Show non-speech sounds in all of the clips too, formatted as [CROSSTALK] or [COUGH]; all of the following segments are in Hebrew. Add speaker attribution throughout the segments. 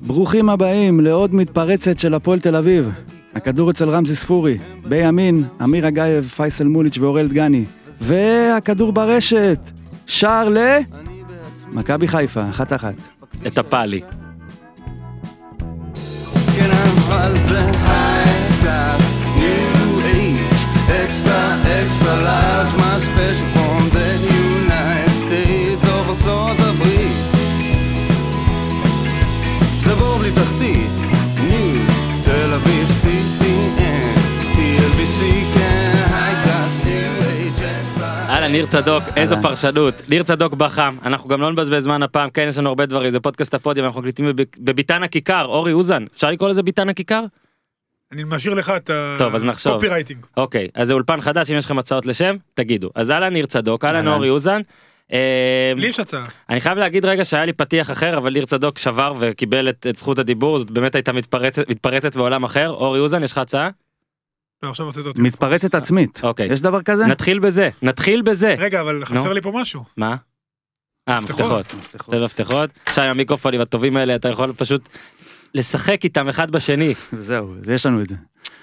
Speaker 1: ברוכים הבאים לעוד מתפרצת של הפועל תל אביב. הכדור אצל רמזי ספורי, בימין, אמיר אגייב, פייסל מוליץ' ואורל דגני. והכדור ברשת, שער ל... מכבי חיפה, אחת אחת.
Speaker 2: את הפאלי.
Speaker 3: כן, אבל זה
Speaker 2: ניר צדוק, איזו. פרשנות. ניר צדוק בחם, אנחנו גם לא נבזבז זמן הפעם, כן, יש לנו הרבה דברים, זה פודקאסט הפודיום, אנחנו מקליטים בב- בביתן הכיכר, אורי אוזן, אפשר לקרוא לזה ביתן הכיכר?
Speaker 4: אני משאיר לך את
Speaker 2: טוב, אז נחשוב.
Speaker 4: ה copywriting.
Speaker 2: אוקיי, אז זה אולפן חדש, אם יש לכם הצעות לשם, תגידו. אז אהלן, ניר צדוק, אהלן. אורי אוזן. אה,
Speaker 4: לי יש הצעה.
Speaker 2: אני חייב להגיד רגע שהיה לי פתיח אחר, אבל ניר צדוק שבר וקיבל את זכות הדיבור, זאת באמת הייתה מתפרצת בעולם אחר. אורי אוזן, יש לך הצעה?
Speaker 4: לא, עכשיו הוצאת אותי.
Speaker 1: מתפרצת עצמית.
Speaker 2: אוקיי.
Speaker 1: יש דבר כזה?
Speaker 2: נתחיל בזה, נתחיל בזה.
Speaker 4: רגע, אבל חסר לי פה משהו.
Speaker 2: מה? אה,
Speaker 4: מפתחות.
Speaker 2: מפתחות. זה מפתחות. שי המיקרופונים הטובים האלה אתה יכול פשוט לשחק איתם אחד בשני.
Speaker 1: זהו, יש לנו את זה.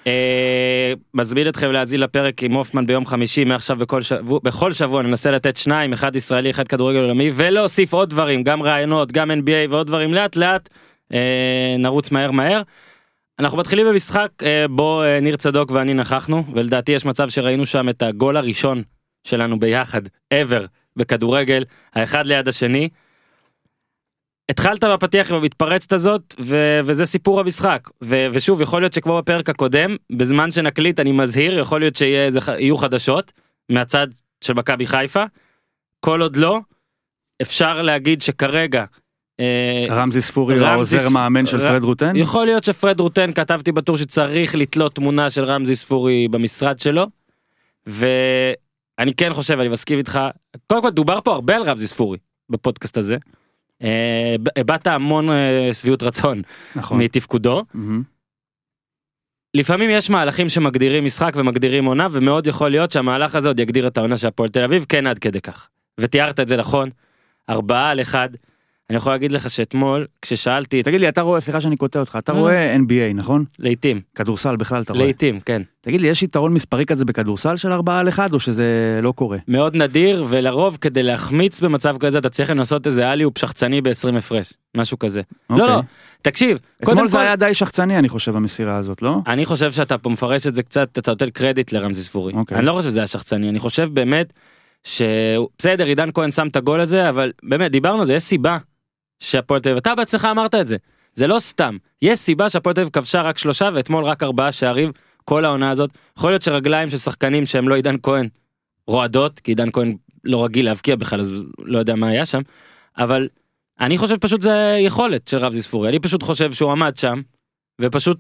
Speaker 2: אה, מזמין אתכם להאזין לפרק עם הופמן ביום חמישי מעכשיו בכל שבוע בכל שבוע ננסה לתת שניים אחד ישראלי אחד כדורגל עולמי ולהוסיף עוד דברים גם רעיונות גם NBA ועוד דברים לאט לאט אה, נרוץ מהר מהר. אנחנו מתחילים במשחק אה, בו אה, ניר צדוק ואני נכחנו ולדעתי יש מצב שראינו שם את הגול הראשון שלנו ביחד ever בכדורגל האחד ליד השני. התחלת בפתיח עם המתפרצת הזאת ו- וזה סיפור המשחק ו- ושוב יכול להיות שכמו בפרק הקודם בזמן שנקליט אני מזהיר יכול להיות שיהיה איזה ח- יהיו חדשות מהצד של מכבי חיפה כל עוד לא אפשר להגיד שכרגע
Speaker 1: רמזי ספורי,
Speaker 2: רמזי
Speaker 1: העוזר מאמן של פרד רוטן?
Speaker 2: יכול להיות שפרד רוטן כתבתי בטור שצריך לתלות תמונה של רמזי ספורי במשרד שלו ואני כן חושב אני מסכים איתך קודם כל דובר פה הרבה על רמזי ספורי בפודקאסט הזה. אה, הבעת המון אה, שביעות רצון
Speaker 1: נכון.
Speaker 2: מתפקודו. לפעמים יש מהלכים שמגדירים משחק ומגדירים עונה ומאוד יכול להיות שהמהלך הזה עוד יגדיר את העונה של הפועל תל אביב כן עד כדי כך ותיארת את זה נכון ארבעה על אחד. אני יכול להגיד לך שאתמול כששאלתי
Speaker 1: תגיד לי, אתה רואה, סליחה שאני קוטע אותך, אתה
Speaker 2: לא,
Speaker 1: רואה NBA, נכון?
Speaker 2: לעיתים
Speaker 1: כדורסל בכלל אתה רואה.
Speaker 2: לעיתים כן
Speaker 1: תגיד לי, יש יתרון מספרי כזה בכדורסל של ארבעה על אחד, או שזה לא קורה?
Speaker 2: מאוד נדיר ולרוב כדי להחמיץ במצב כזה אתה צריך לנסות איזה אליופ שחצני ב-20 הפרש משהו כזה. לא
Speaker 1: אוקיי.
Speaker 2: לא תקשיב קודם
Speaker 1: אתמול זה
Speaker 2: כל
Speaker 1: היה די שחצני, אני חושב, המסירה הזאת, לא?
Speaker 2: אני חושב שאתה פה מפרש את זה קצת אתה נותן קרדיט לרמזי ספורי
Speaker 1: אוקיי.
Speaker 2: אני לא חושב שזה היה שחצני אני חושב באמת שבסדר עידן כהן שם את הגול הזה אבל באמת דיברנו על זה יש סיבה שהפועל תל אביב אתה בעצמך אמרת את זה. זה לא סתם. יש סיבה שהפועל תל אביב כבשה רק שלושה ואתמול רק ארבעה שערים כל העונה הזאת. יכול להיות שרגליים של שחקנים שהם לא עידן כהן רועדות כי עידן כהן לא רגיל להבקיע בכלל אז לא יודע מה היה שם אבל אני חושב פשוט זה יכולת של רב זיספורי. אני פשוט חושב שהוא עמד שם ופשוט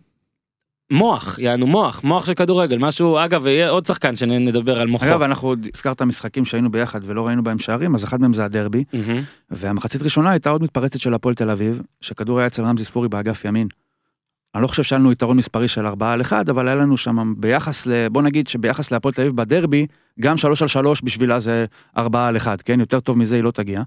Speaker 2: מוח יענו מוח מוח של כדורגל משהו אגב יהיה עוד שחקן שנדבר על מוחו.
Speaker 1: אגב, אנחנו עוד הזכרת משחקים שהיינו ביחד ולא ראינו בהם שערים, אז אחד מהם זה הדרבי,
Speaker 2: מהמם.
Speaker 1: והמחצית ראשונה הייתה עוד מתפרצת של הפועל תל אביב, שכדור היה אצל רמזי ספורי באגף ימין. אני לא חושב שהיה לנו יתרון מספרי של ארבעה על אחד, אבל היה לנו שם ביחס ל... בוא נגיד שביחס להפועל תל אביב בדרבי, גם שלוש על שלוש בשבילה זה ארבעה על אחד, כן? יותר טוב מזה היא לא תגיע.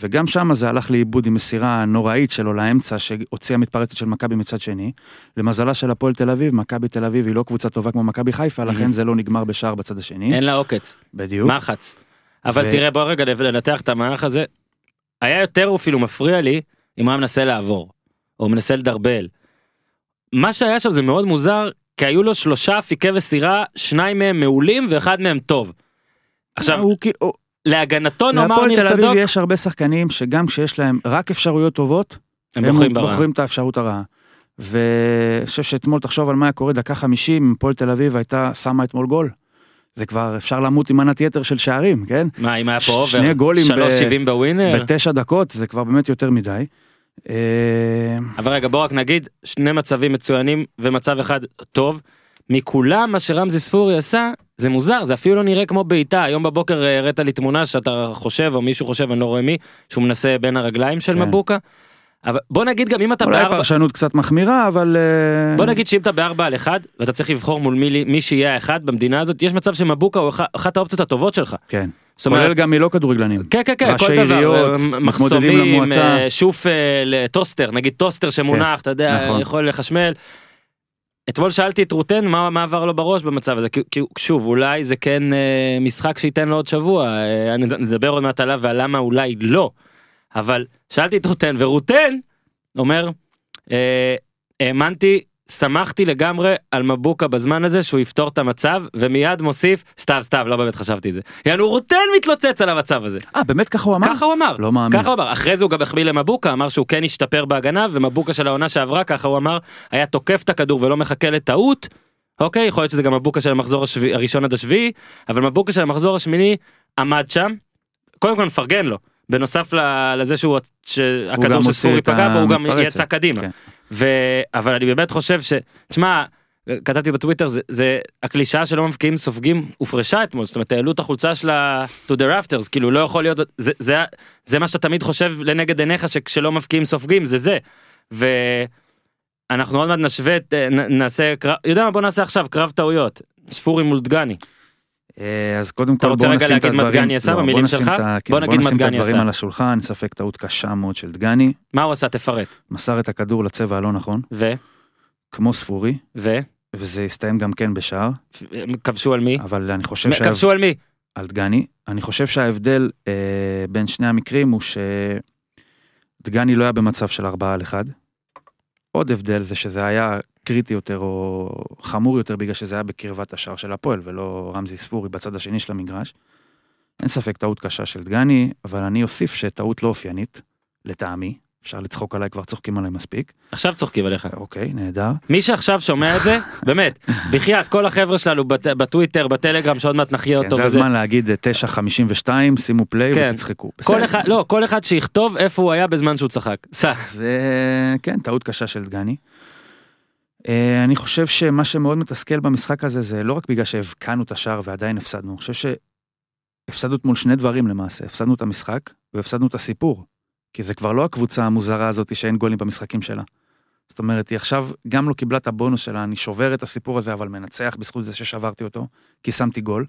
Speaker 1: וגם שם זה הלך לאיבוד עם מסירה נוראית שלו לאמצע, שהוציאה מתפרצת של מכבי מצד שני. למזלה של הפועל תל אביב, מכבי תל אביב היא לא קבוצה טובה כמו מכבי חיפה, לכן זה לא נגמר בשער בצד השני.
Speaker 2: אין לה עוקץ
Speaker 1: בדיוק.
Speaker 2: מחץ. אבל
Speaker 1: ו-
Speaker 2: תראה בוא רגע לנתח את המהלך הזה. היה יותר אפילו מפריע לי אם הוא היה מנסה לעבור או מנסה לדרבל. מה שהיה שם זה מאוד מוזר כי היו לו שלושה אפיקי מסירה שניים מהם מעולים ואחד מהם טוב. עכשיו
Speaker 1: הוא הוא-
Speaker 2: להגנתו נאמר
Speaker 1: להפועל
Speaker 2: ניר
Speaker 1: תל אביב
Speaker 2: צדוק
Speaker 1: יש הרבה שחקנים שגם כשיש להם רק אפשרויות טובות,
Speaker 2: הם בוחרים ברע.
Speaker 1: בוחרים את האפשרות הרעה. ואני חושב שאתמול תחשוב על מה היה קורה דקה 50, אם הפועל תל אביב הייתה שמה אתמול גול. זה כבר אפשר למות עם מנת יתר של שערים, כן?
Speaker 2: מה אם היה פה over
Speaker 1: שני גולים ב-
Speaker 2: 3.70 בווינר.
Speaker 1: בתשע דקות זה כבר באמת יותר מדי. אה,
Speaker 2: אבל רגע בוא רק נגיד שני מצבים מצוינים ומצב אחד טוב. מכולם מה שרמזי ספורי עשה זה מוזר זה אפילו לא נראה כמו בעיטה היום בבוקר אה, הראת לי תמונה שאתה חושב או מישהו חושב אני לא רואה מי שהוא מנסה בין הרגליים של
Speaker 1: כן.
Speaker 2: מבוקה. אבל בוא נגיד גם אם אתה
Speaker 1: אולי
Speaker 2: בארבע
Speaker 1: פרשנות קצת מחמירה, אבל... אה,
Speaker 2: בוא נגיד שאם אתה בארבע על אחד ואתה צריך לבחור מול מי, מי שיהיה האחד במדינה הזאת יש מצב שמבוקה הוא אח- אחת האופציות הטובות שלך.
Speaker 1: כן.
Speaker 2: זאת אומרת,
Speaker 1: כולל גם מלא כדורגלנים.
Speaker 2: כן כן כן, כל דבר, אה, מחסומים, אה, לטוסטר, נגיד טוסטר שמונח, אתה יודע,
Speaker 1: נכון.
Speaker 2: יכול לחשמל. אתמול שאלתי את רוטן מה, מה עבר לו בראש במצב הזה, כי, כי שוב אולי זה כן אה, משחק שייתן לו עוד שבוע, אה, נד- נדבר עוד מעט עליו ועל למה אולי לא, אבל שאלתי את רוטן ורוטן אומר, אה, האמנתי, שמחתי לגמרי על מבוקה בזמן הזה שהוא יפתור את המצב ומיד מוסיף, סתם סתם לא באמת חשבתי את זה, יענו רוטן מתלוצץ על המצב הזה.
Speaker 1: אה, באמת ככה הוא אמר?
Speaker 2: ככה הוא אמר.
Speaker 1: לא מאמין.
Speaker 2: ככה הוא אמר. אחרי זה הוא גם החמיא למבוקה, אמר שהוא כן השתפר בהגנה, ומבוקה של העונה שעברה, ככה הוא אמר, היה תוקף את הכדור ולא מחכה לטעות. אוקיי, יכול להיות שזה גם מבוקה של המחזור השביעי, הראשון עד השביעי, אבל מבוקה של המחזור השמיני עמד שם. קודם כל נפרגן לו. בנוסף לזה שהוא, שהכדור שספורי
Speaker 1: את
Speaker 2: פגע בו, הוא גם. יצא קדימה.
Speaker 1: כן.
Speaker 2: ו... אבל אני באמת חושב ש... תשמע, כתבתי בטוויטר, זה, זה הקלישאה שלא מבקיעים סופגים הופרשה אתמול, זאת אומרת העלו את החולצה שלה to the rafters, כאילו לא יכול להיות, זה, זה, זה מה שאתה תמיד חושב לנגד עיניך שכשלא מבקיעים סופגים, זה זה. ואנחנו עוד מעט נשווה, נעשה, קרב, יודע מה בוא נעשה עכשיו, קרב טעויות, ספורי מול דגני.
Speaker 1: אה, אז קודם כל בוא נשים את הדברים, לא, בוא נשים
Speaker 2: שלך?
Speaker 1: את כן,
Speaker 2: בוא נגיד
Speaker 1: נשים את הדברים. על השולחן, ספק טעות קשה מאוד של דגני,
Speaker 2: מה הוא עשה תפרט.
Speaker 1: מסר את הכדור לצבע הלא נכון,
Speaker 2: ו?
Speaker 1: כמו ספורי,
Speaker 2: ו?
Speaker 1: וזה הסתיים גם כן בשער,
Speaker 2: כבשו על מי?
Speaker 1: אבל אני חושב שה...
Speaker 2: כבשו על מי?
Speaker 1: על דגני. אני חושב שההבדל אה, בין שני המקרים הוא שדגני לא היה במצב של ארבעה על אחד. עוד הבדל זה שזה היה קריטי יותר או חמור יותר בגלל שזה היה בקרבת השער של הפועל ולא רמזי ספורי בצד השני של המגרש. אין ספק טעות קשה של דגני, אבל אני אוסיף שטעות לא אופיינית, לטעמי. אפשר לצחוק עליי, כבר צוחקים עליי מספיק.
Speaker 2: עכשיו צוחקים עליך.
Speaker 1: אוקיי, נהדר.
Speaker 2: מי שעכשיו שומע את זה, [LAUGHS] באמת, בחייאת כל החבר'ה שלנו בת- בטוויטר, בטלגרם, שעוד מעט נחיה
Speaker 1: כן,
Speaker 2: אותו
Speaker 1: זה
Speaker 2: וזה.
Speaker 1: הזמן להגיד אה, 9.52, שימו פליי
Speaker 2: כן.
Speaker 1: ותצחקו.
Speaker 2: כל. אחד, לא, כל אחד שיכתוב איפה הוא היה בזמן שהוא צחק.
Speaker 1: זה כן טעות קשה של דגני. אה, אני חושב שמה שמאוד מתסכל במשחק הזה זה לא רק בגלל שהבקענו את השער ועדיין הפסדנו, אני חושב שהפסדנו אתמול שני דברים למעשה, הפסדנו את המשחק והפסדנו את הסיפור. כי זה כבר לא הקבוצה המוזרה הזאת שאין גולים במשחקים שלה. זאת אומרת, היא עכשיו גם לא קיבלה את הבונוס שלה, אני שובר את הסיפור הזה, אבל מנצח בזכות זה ששברתי אותו, כי שמתי גול.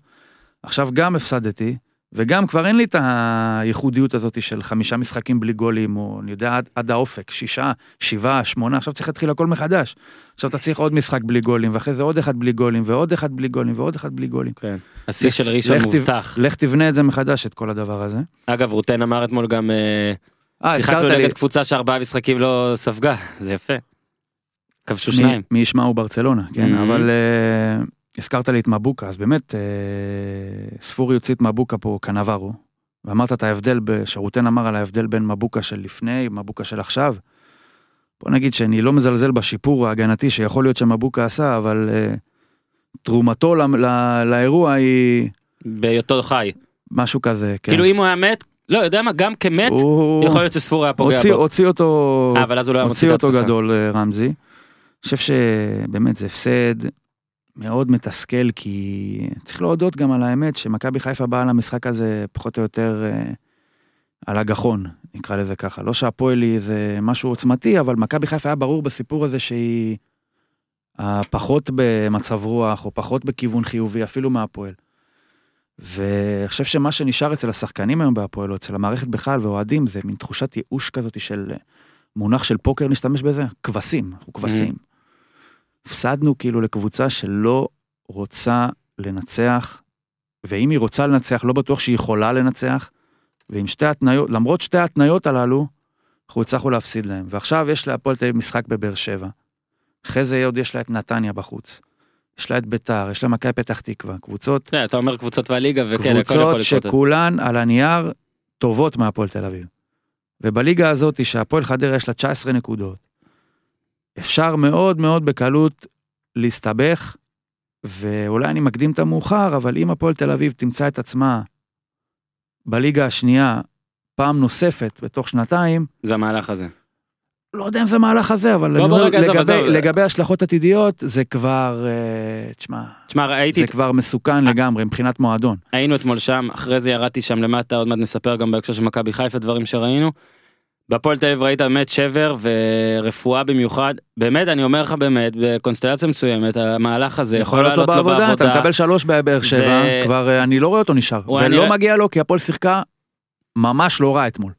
Speaker 1: עכשיו גם הפסדתי, וגם כבר אין לי את הייחודיות הזאת של חמישה משחקים בלי גולים, או אני יודע, עד, עד האופק, שישה, שבעה, שמונה, עכשיו צריך להתחיל הכל מחדש. עכשיו אתה צריך עוד משחק בלי גולים, ואחרי זה עוד אחד בלי גולים, ועוד אחד בלי גולים, ועוד אחד בלי גולים.
Speaker 2: כן. השיא של ראשון מובטח.
Speaker 1: לך תבנה את זה מחדש, את כל הדבר הזה.
Speaker 2: אגב, רוטן אמר אתמול גם, אה, שיחקנו
Speaker 1: הזכרת לי,
Speaker 2: נגד קבוצה שארבעה משחקים לא ספגה, זה יפה. כבשו שניים.
Speaker 1: מי ישמע הוא ברצלונה, כן,
Speaker 2: Mhm.
Speaker 1: אבל אה, הזכרת לי את מבוקה, אז באמת, אה, ספורי הוציא את מבוקה פה קנברו, ואמרת את ההבדל, שרוטן אמר על ההבדל בין מבוקה של לפני, מבוקה של עכשיו. בוא נגיד שאני לא מזלזל בשיפור ההגנתי שיכול להיות שמבוקה עשה, אבל אה, תרומתו ל- ל- לאירוע היא
Speaker 2: בהיותו חי.
Speaker 1: משהו כזה, כן.
Speaker 2: כאילו אם הוא היה מת, לא, יודע מה, גם כמת,
Speaker 1: הוא
Speaker 2: יכול להיות שספורי היה פוגע
Speaker 1: הוציא,
Speaker 2: בו.
Speaker 1: הוציא אותו,
Speaker 2: אה, אבל אז הוא לא היה מוציא
Speaker 1: אותו. גדול אה, רמזי. אני חושב שבאמת זה הפסד מאוד מתסכל, כי צריך להודות גם על האמת שמכבי חיפה באה למשחק הזה פחות או יותר אה, על הגחון, נקרא לזה ככה. לא שהפועל היא איזה משהו עוצמתי, אבל מכבי חיפה היה ברור בסיפור הזה שהיא הפחות במצב רוח, או פחות בכיוון חיובי, אפילו מהפועל. ואני חושב שמה שנשאר אצל השחקנים היום בהפועל, או אצל המערכת בכלל ואוהדים, זה מין תחושת ייאוש כזאת של אה, מונח של פוקר, נשתמש בזה, כבשים, אנחנו כבשים. הפסדנו כאילו לקבוצה שלא רוצה לנצח, ואם היא רוצה לנצח, לא בטוח שהיא יכולה לנצח, ועם שתי התניות, למרות שתי ההתניות הללו, אנחנו הצלחנו להפסיד להם. ועכשיו יש להפועל תל אביב משחק בבאר שבע. אחרי זה עוד יש לה את נתניה בחוץ. יש לה את ביתר, יש לה מכבי פתח תקווה, קבוצות
Speaker 2: כן, אתה אומר קבוצות והליגה, וכן, הכל יכול
Speaker 1: קבוצות
Speaker 2: לקרות.
Speaker 1: שכולן על הנייר טובות מהפועל תל אביב. ובליגה הזאת שהפועל חדרה יש לה 19 נקודות, אפשר מאוד מאוד בקלות להסתבך, ואולי אני מקדים את המאוחר, אבל אם הפועל תל אביב תמצא את עצמה בליגה השנייה פעם נוספת בתוך שנתיים,
Speaker 2: זה המהלך הזה.
Speaker 1: לא יודע אם זה המהלך הזה, אבל אני
Speaker 2: בוא
Speaker 1: אומר, לגבי,
Speaker 2: עזוב.
Speaker 1: לגבי השלכות עתידיות, זה כבר, אה, תשמע,
Speaker 2: תשמע, ראיתי,
Speaker 1: זה כבר מסוכן לגמרי מבחינת מועדון.
Speaker 2: היינו אתמול שם, אחרי זה ירדתי שם למטה, עוד מעט נספר גם בהקשר של מכבי חיפה דברים שראינו. בהפועל תל אביב ראית באמת שבר ורפואה במיוחד באמת אני אומר לך באמת בקונסטלציה מסוימת המהלך הזה
Speaker 1: יכול להיות לו בעבודה, אתה מקבל שלוש בבאר שבע, כבר אה, אני לא רואה אותו נשאר.
Speaker 2: הוא, אני-
Speaker 1: ולא מגיע לו כי הפועל שיחקה ממש לא רע אתמול.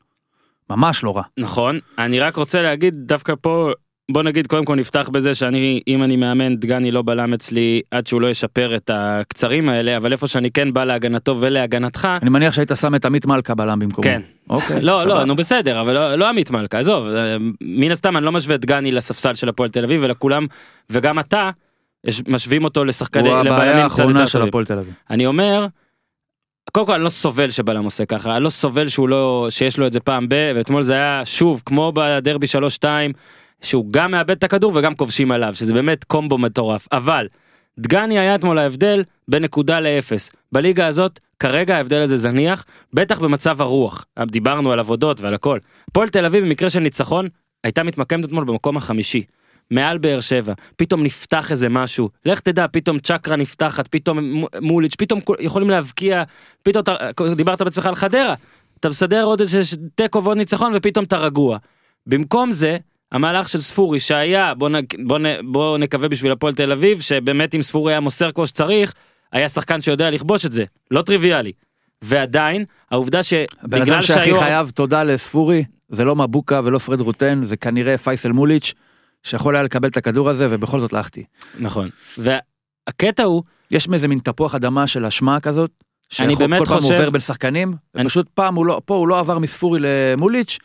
Speaker 1: ממש לא רע.
Speaker 2: נכון אני רק רוצה להגיד דווקא פה בוא נגיד קודם כל נפתח בזה שאני אם אני מאמן דגני לא בלם אצלי עד שהוא לא ישפר את הקצרים האלה אבל איפה שאני כן בא להגנתו ולהגנתך
Speaker 1: אני מניח שהיית שם את עמית מלכה בלם במקומו.
Speaker 2: כן.
Speaker 1: אוקיי.
Speaker 2: לא לא
Speaker 1: סבבה.
Speaker 2: נו בסדר אבל לא, לא עמית מלכה עזוב אה, מן הסתם אני לא משווה את דגני לספסל של הפועל תל אביב אלא כולם וגם אתה משווים אותו לשחקני
Speaker 1: הוא הבעיה
Speaker 2: לבלמים קצת
Speaker 1: האחרונה
Speaker 2: יותר
Speaker 1: של
Speaker 2: טובים.
Speaker 1: הפועל תל אביב.
Speaker 2: אני אומר. קודם כל אני לא סובל שבלם עושה ככה אני לא סובל שהוא לא שיש לו את זה פעם ב ואתמול זה היה שוב כמו בדרבי 3-2 שהוא גם מאבד את הכדור וגם כובשים עליו שזה באמת קומבו מטורף. אבל דגני היה אתמול ההבדל בין נקודה לאפס. בליגה הזאת כרגע ההבדל הזה זניח בטח במצב הרוח. דיברנו על עבודות ועל הכל. הפועל תל אביב במקרה של ניצחון הייתה מתמקמת אתמול במקום החמישי. מעל באר שבע פתאום נפתח איזה משהו לך תדע פתאום צ'קרה נפתחת פתאום מו- מוליץ' פתאום כול- יכולים להבקיע פתאום אתה דיברת בעצמך על חדרה אתה מסדר עוד איזה תיקו ועוד ניצחון ופתאום אתה רגוע. במקום זה המהלך של ספורי שהיה בוא, נ, בוא, נ, בוא נקווה בשביל הפועל תל אביב שבאמת אם ספורי היה מוסר כמו שצריך היה שחקן שיודע לכבוש את זה לא טריוויאלי. ועדיין העובדה
Speaker 1: בן אדם
Speaker 2: שבגלל
Speaker 1: שהכי חייב תודה לספורי זה לא מבוקה ולא פרד רוטן זה כנראה פייסל מוליץ' שיכול היה לקבל את הכדור הזה ובכל זאת הלכתי.
Speaker 2: נכון והקטע הוא
Speaker 1: יש מאיזה מין תפוח אדמה של אשמה כזאת. שכל פעם
Speaker 2: חושב-
Speaker 1: עובר בין שחקנים
Speaker 2: אני-
Speaker 1: פשוט פעם הוא לא פה הוא לא עבר מספורי למוליץ'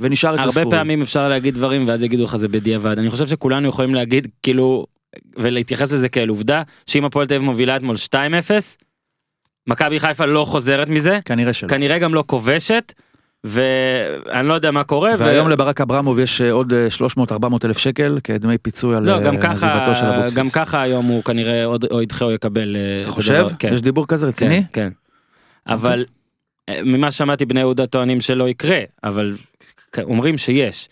Speaker 1: ונשאר אצל
Speaker 2: הרבה
Speaker 1: ספורי.
Speaker 2: פעמים אפשר להגיד דברים ואז יגידו לך זה בדיעבד אני חושב שכולנו יכולים להגיד כאילו ולהתייחס לזה כאל עובדה שאם הפועל תל אביב מובילה אתמול 2-0 מכבי חיפה לא חוזרת מזה
Speaker 1: כנראה שלא.
Speaker 2: כנראה גם לא כובשת ואני לא יודע מה קורה ו-
Speaker 1: והיום לברק אברמוב יש אה, עוד 300-400 אלף שקל כדמי פיצוי על
Speaker 2: לא
Speaker 1: אה,
Speaker 2: גם ככה
Speaker 1: של אבוקסיס.
Speaker 2: גם ככה היום הוא כנראה עוד או ידחה או יקבל אה,
Speaker 1: אתה
Speaker 2: את
Speaker 1: חושב?
Speaker 2: הדבר, כן.
Speaker 1: יש דיבור כזה רציני?
Speaker 2: כן, כן. אבל אה, ממה ששמעתי בני יהודה טוענים שלא יקרה אבל אומרים שיש.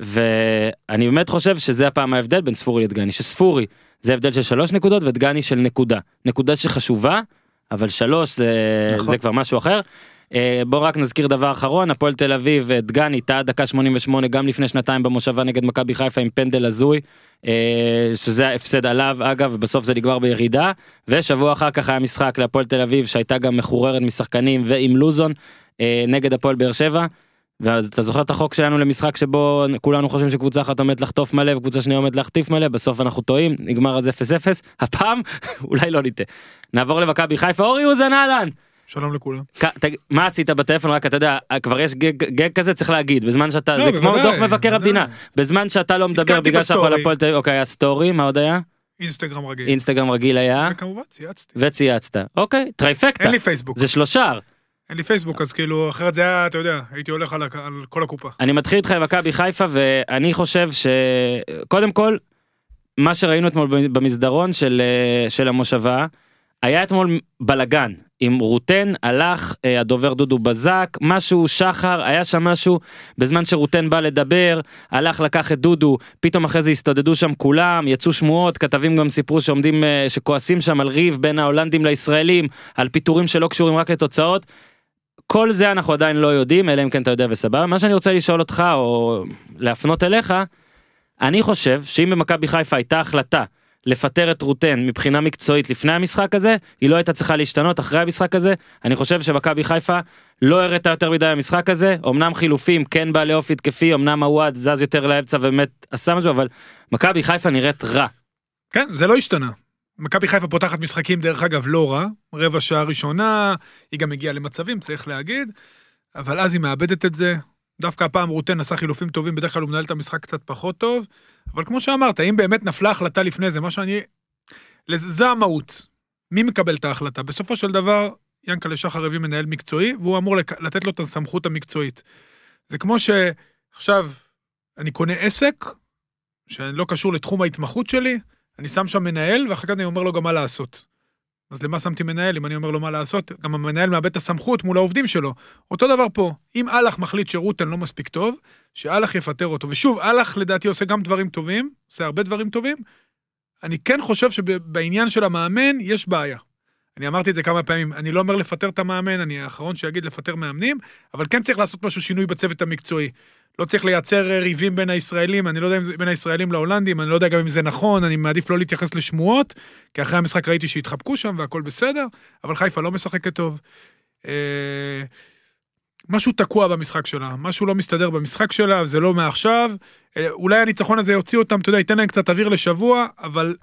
Speaker 2: ואני באמת חושב שזה הפעם ההבדל בין ספורי לדגני שספורי זה הבדל של שלוש נקודות ודגני של נקודה נקודה שחשובה אבל שלוש זה,
Speaker 1: נכון.
Speaker 2: זה כבר משהו אחר. אה, בוא רק נזכיר דבר אחרון הפועל תל אביב אה, דגני טעה דקה 88 גם לפני שנתיים במושבה נגד מכבי חיפה עם פנדל הזוי אה, שזה ההפסד עליו אגב ובסוף זה נגמר בירידה ושבוע אחר כך היה משחק להפועל תל אביב שהייתה גם מחוררת משחקנים ועם לוזון נגד הפועל באר שבע. ואז אתה זוכר את החוק שלנו למשחק שבו כולנו חושבים שקבוצה אחת עומדת לחטוף מלא וקבוצה שנייה עומדת להחטיף מלא בסוף אנחנו טועים נגמר אז 0-0 הפעם [LAUGHS] אולי לא נטעה. נעבור למכבי חיפה אורי אוזן אהלן.
Speaker 4: שלום לכולם.
Speaker 2: מה עשית בטלפון רק אתה יודע כבר יש גג, כזה צריך להגיד בזמן שאתה
Speaker 4: לא,
Speaker 2: זה כמו דוח מבקר. המדינה בזמן שאתה לא מדבר בגלל שאנחנו על. הפועל תל אביב אוקיי היה סטורי מה עוד היה
Speaker 4: אינסטגרם רגיל.
Speaker 2: אינסטגרם רגיל היה
Speaker 4: וכמובן צייצתי.
Speaker 2: וצייצת אוקיי trifecta
Speaker 4: אין לי פייסבוק.
Speaker 2: זה שלושה
Speaker 4: אין לי פייסבוק אז כאילו אחרת זה היה אתה יודע הייתי הולך על על כל הקופה.
Speaker 2: אני מתחיל איתך עם מכבי חיפה ואני חושב שקודם כל מה שראינו אתמול במסדרון של אה, של המושבה היה אתמול בלגן עם רוטן הלך אה, הדובר דודו בזק משהו שחר היה שם משהו בזמן שרוטן בא לדבר הלך לקח את דודו פתאום אחרי זה הסתודדו שם כולם יצאו שמועות כתבים גם סיפרו שעומדים אה, שכועסים שם על ריב בין ההולנדים לישראלים על פיטורים שלא קשורים רק לתוצאות. כל זה אנחנו עדיין לא יודעים אלא אם כן אתה יודע וסבבה מה שאני רוצה לשאול אותך או להפנות אליך אני חושב שאם במכבי חיפה הייתה החלטה לפטר את רוטן מבחינה מקצועית לפני המשחק הזה היא לא הייתה צריכה להשתנות אחרי המשחק הזה אני חושב שמכבי חיפה לא הראתה יותר מדי במשחק הזה אמנם חילופים כן בעלי אופי התקפי אמנם הוואד זז יותר לאמצע ובאמת עשה משהו אבל מכבי חיפה נראית רע
Speaker 4: כן זה לא השתנה. מכבי חיפה פותחת משחקים דרך אגב לא רע רבע שעה ראשונה היא גם הגיעה למצבים צריך להגיד אבל אז היא מאבדת את זה. דווקא הפעם רוטן עשה חילופים טובים בדרך כלל הוא מנהל את המשחק קצת פחות טוב אבל כמו שאמרת אם באמת נפלה החלטה לפני זה מה שאני. זה המהות. מי מקבל את ההחלטה בסופו של דבר ינקלה שחר הביא מנהל מקצועי והוא אמור לתת לו את הסמכות המקצועית. זה כמו שעכשיו אני קונה עסק שלא קשור לתחום ההתמחות שלי אני שם שם מנהל, ואחר כך אני אומר לו גם מה לעשות. אז למה שמתי מנהל אם אני אומר לו מה לעשות? גם המנהל מאבד את הסמכות מול העובדים שלו. אותו דבר פה, אם אהלך מחליט שרוטן לא מספיק טוב, שאהלך יפטר אותו. ושוב, אהלך לדעתי עושה גם דברים טובים, עושה הרבה דברים טובים. אני כן חושב שבעניין של המאמן יש בעיה. אני אמרתי את זה כמה פעמים, אני לא אומר לפטר את המאמן, אני האחרון שיגיד לפטר מאמנים, אבל כן צריך לעשות משהו שינוי בצוות המקצועי. לא צריך לייצר אה, ריבים בין הישראלים, אני לא יודע אם זה בין הישראלים להולנדים, אני לא יודע גם אם זה נכון, אני מעדיף לא להתייחס לשמועות, כי אחרי המשחק ראיתי שהתחבקו שם והכל בסדר, אבל חיפה לא משחקת טוב. אה, משהו תקוע במשחק שלה, משהו לא מסתדר במשחק שלה, זה לא מעכשיו. אה, אולי הניצחון הזה יוציא אותם, אתה יודע, ייתן להם קצת אוויר לשבוע, אבל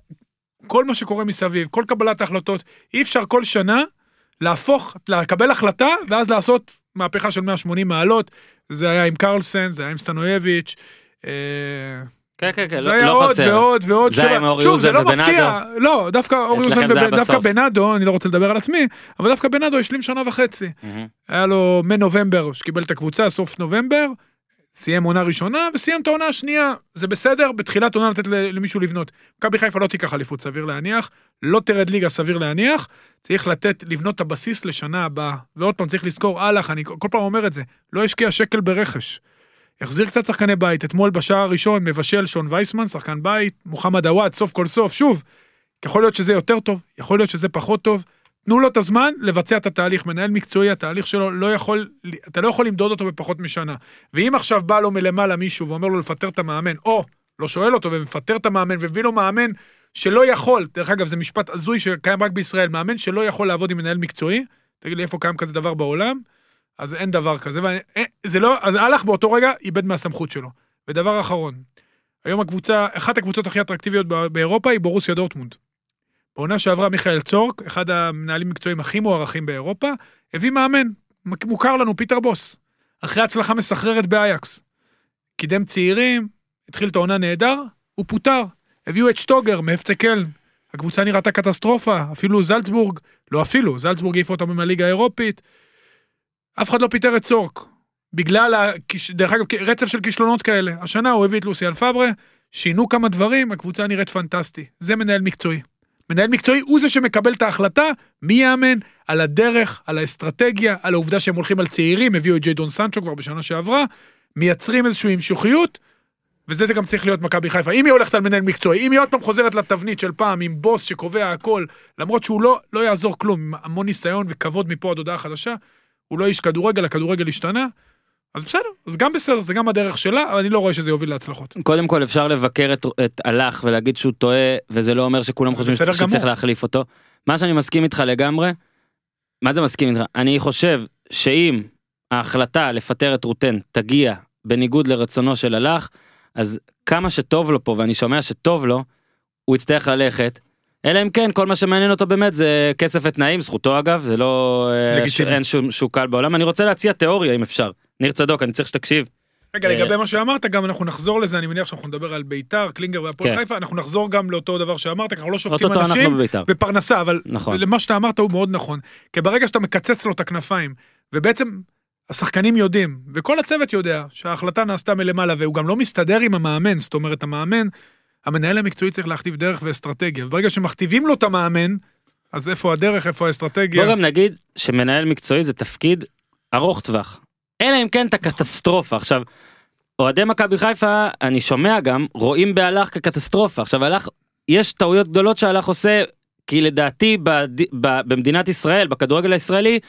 Speaker 4: כל מה שקורה מסביב, כל קבלת ההחלטות, אי אפשר כל שנה להפוך, לקבל החלטה, ואז לעשות מהפכה של 180 מעלות. זה היה עם קרלסן, זה היה עם סטנויביץ'. אה,
Speaker 2: כן כן כן
Speaker 4: זה
Speaker 2: לא
Speaker 4: היה
Speaker 2: לא
Speaker 4: עוד
Speaker 2: חסר.
Speaker 4: ועוד ועוד.
Speaker 2: זה היה עם אורי
Speaker 4: שוב, זה
Speaker 2: אוזן
Speaker 4: לא מפתיע.
Speaker 2: ובנאדו.
Speaker 4: לא, דווקא אורי אוזן,
Speaker 2: זה היה
Speaker 4: וב- דווקא
Speaker 2: בסוף.
Speaker 4: בנאדו, אני לא רוצה לדבר על עצמי, אבל דווקא בנאדו השלים שנה וחצי. היה לו מנובמבר שקיבל את הקבוצה, סוף נובמבר, סיים עונה ראשונה וסיים את העונה השנייה. זה בסדר, בתחילת עונה לתת למישהו לבנות. מכבי חיפה לא תיקח אליפות, סביר להניח, לא תרד ליגה, סביר להניח, צריך לתת, לבנות את הבסיס לשנה הבאה. ועוד פעם, צריך לזכור, אהלך, אני כל פעם אומר את זה, לא השקיע שקל ברכש. החזיר קצת שחקני בית, אתמול בשער הראשון מבשל שון וייסמן, שחקן בית, מוחמד עוואד, סוף כל סוף, שוב, יכול להיות שזה יותר טוב, יכול להיות שזה פחות טוב, תנו לו את הזמן לבצע את התהליך, מנהל מקצועי, התהליך שלו לא יכול, אתה לא יכול למדוד אותו בפחות משנה. ואם עכשיו בא לו מלמעלה מישהו ואומר לו לפטר את המאמן, או לא שואל אותו ומפטר את המאמן ומביא לו מאמן שלא יכול, דרך אגב זה משפט הזוי שקיים רק בישראל, מאמן שלא יכול לעבוד עם מנהל מקצועי, תגיד לי איפה קיים כזה דבר בעולם, אז אין דבר כזה, ואני, אה, זה לא, אז הלך באותו רגע, איבד מהסמכות שלו. ודבר אחרון, היום הקבוצה, אחת הקבוצות הכי אטרקטיביות בא- באירופה היא בורוסיה דורטמונד. בעונה שעברה מיכאל צורק, אחד המנהלים המקצועיים הכי מוערכים באירופה, הביא מאמן, מוכר לנו, פיטר בוס. אחרי הצלחה מסחררת באייאקס. קידם צעירים, התחיל את העונה נהדר, הוא פוטר. הביאו את שטוגר מאפ צה קלן. הקבוצה נראתה קטסטרופה, אפילו זלצבורג, לא אפילו, זלצבורג העיפה אותם מהליגה האירופית. אף אחד לא פיטר את צורק. בגלל, הכיש... דרך אגב, רצף של כישלונות כאלה. השנה הוא הביא את לוסי אלפברה, שינו כמה דברים, הקבוצה נראית פנטסטי. זה מנהל מקצועי. מנהל מקצועי הוא זה שמקבל את ההחלטה מי יאמן, על הדרך, על האסטרטגיה, על העובדה שהם הולכים על צעירים, הביאו את ג'יידון סנצ'ו כבר בשנה שעברה, מייצרים איזושהי המשוכיות, וזה זה גם צריך להיות מכבי חיפה. אם היא הולכת על מנהל מקצועי, אם היא עוד פעם חוזרת לתבנית של פעם עם בוס שקובע הכל, למרות שהוא לא, לא יעזור כלום, עם המון ניסיון וכבוד מפה עד הודעה חדשה, הוא לא איש כדורגל, הכדורגל השתנה, אז בסדר, אז גם בסדר, זה גם הדרך שלה, אבל אני לא רואה שזה יוביל להצלחות.
Speaker 2: קודם כל אפשר לבקר את, את הלך ולהגיד שהוא טועה וזה לא אומר שכולם חושבים שצריך
Speaker 4: גמור.
Speaker 2: להחליף אותו. מה שאני מסכים איתך לגמרי. מה זה מסכים איתך? אני חושב שאם ההחלטה לפטר את רוטן תגיע בניגוד לרצונו של הלך אז כמה שטוב לו פה ואני שומע שטוב לו הוא יצטרך ללכת. אלא אם כן כל מה שמעניין אותו באמת זה כסף ותנאים זכותו אגב זה לא אה,
Speaker 4: לגיטימי.
Speaker 2: אין שום שוק קל בעולם אני רוצה להציע תיאוריה אם אפשר ניר צדוק אני צריך שתקשיב.
Speaker 4: רגע,
Speaker 2: אה,
Speaker 4: לגבי מה שאמרת, גם אנחנו נחזור לזה, אני מניח שאנחנו נדבר על ביתר, קלינגר והפועל
Speaker 2: כן.
Speaker 4: חיפה, אנחנו נחזור גם לאותו דבר שאמרת, כי אנחנו לא שופטים
Speaker 2: אנחנו
Speaker 4: אנשים
Speaker 2: בבית"ר.
Speaker 4: בפרנסה, אבל
Speaker 2: נכון.
Speaker 4: למה שאתה אמרת הוא מאוד נכון. כי ברגע שאתה מקצץ לו את הכנפיים, ובעצם השחקנים יודעים, וכל הצוות יודע, שההחלטה נעשתה מלמעלה, והוא גם לא מסתדר עם המאמן, זאת אומרת, המאמן, המנהל המקצועי צריך להכתיב דרך ואסטרטגיה, וברגע שמכתיבים לו את המאמן, אז איפה הדרך, איפה האסטרטגיה?
Speaker 2: בוא גם נגיד שמנהל מקצועי זה תפקיד ארוך טווח. אלא אם כן אתה קטסטרופה. עכשיו, אוהדי מכבי חיפה, אני שומע גם, רואים בהלך כקטסטרופה. עכשיו, הלך, יש טעויות גדולות שהלך עושה, כי לדעתי בד... ב... במדינת ישראל, בכדורגל הישראלי,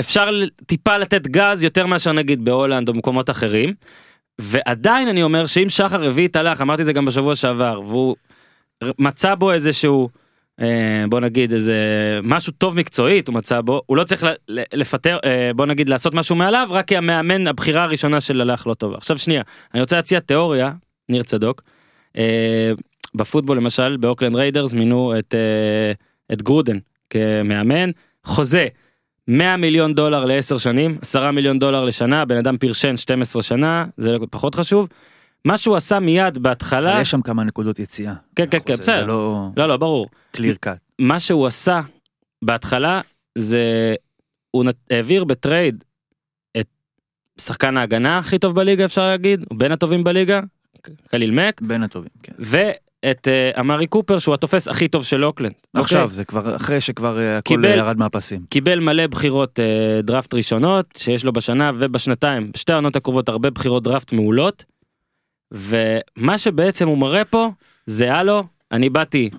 Speaker 2: אפשר טיפה לתת גז יותר מאשר נגיד בהולנד או במקומות אחרים. ועדיין אני אומר שאם שחר הביא את הלך, אמרתי את זה גם בשבוע שעבר, והוא מצא בו איזשהו, אה, בוא נגיד איזה משהו טוב מקצועית הוא מצא בו, הוא לא צריך לפטר, אה, בוא נגיד לעשות משהו מעליו, רק כי המאמן, הבחירה הראשונה של הלך לא טובה. עכשיו שנייה, אני רוצה להציע תיאוריה, ניר צדוק, אה, בפוטבול למשל, באוקלנד ריידרס מינו את, אה, את גרודן כמאמן, חוזה 100 מיליון דולר לעשר שנים, 10 מיליון דולר לשנה, בן אדם פרשן 12 שנה, זה פחות חשוב. מה שהוא עשה מיד בהתחלה,
Speaker 1: יש שם כמה נקודות יציאה.
Speaker 2: כן, כן, כן, בסדר.
Speaker 1: זה לא
Speaker 2: לא לא ברור,
Speaker 1: clear cut.
Speaker 2: מה שהוא עשה בהתחלה זה הוא נת- העביר בטרייד את שחקן ההגנה הכי טוב בליגה אפשר להגיד, בין הטובים בליגה, חליל מאק,
Speaker 1: בין הטובים, כן.
Speaker 2: ואת אה, אמרי קופר שהוא התופס הכי טוב של אוקלנד.
Speaker 1: עכשיו,
Speaker 2: אוקיי?
Speaker 1: זה כבר אחרי שכבר אה, הכל
Speaker 2: קיבל-
Speaker 1: ירד מהפסים.
Speaker 2: קיבל מלא בחירות אה, דראפט ראשונות שיש לו בשנה ובשנתיים, בשתי העונות הקרובות הרבה בחירות דראפט מעולות. ומה שבעצם הוא מראה פה זה הלו, אני באתי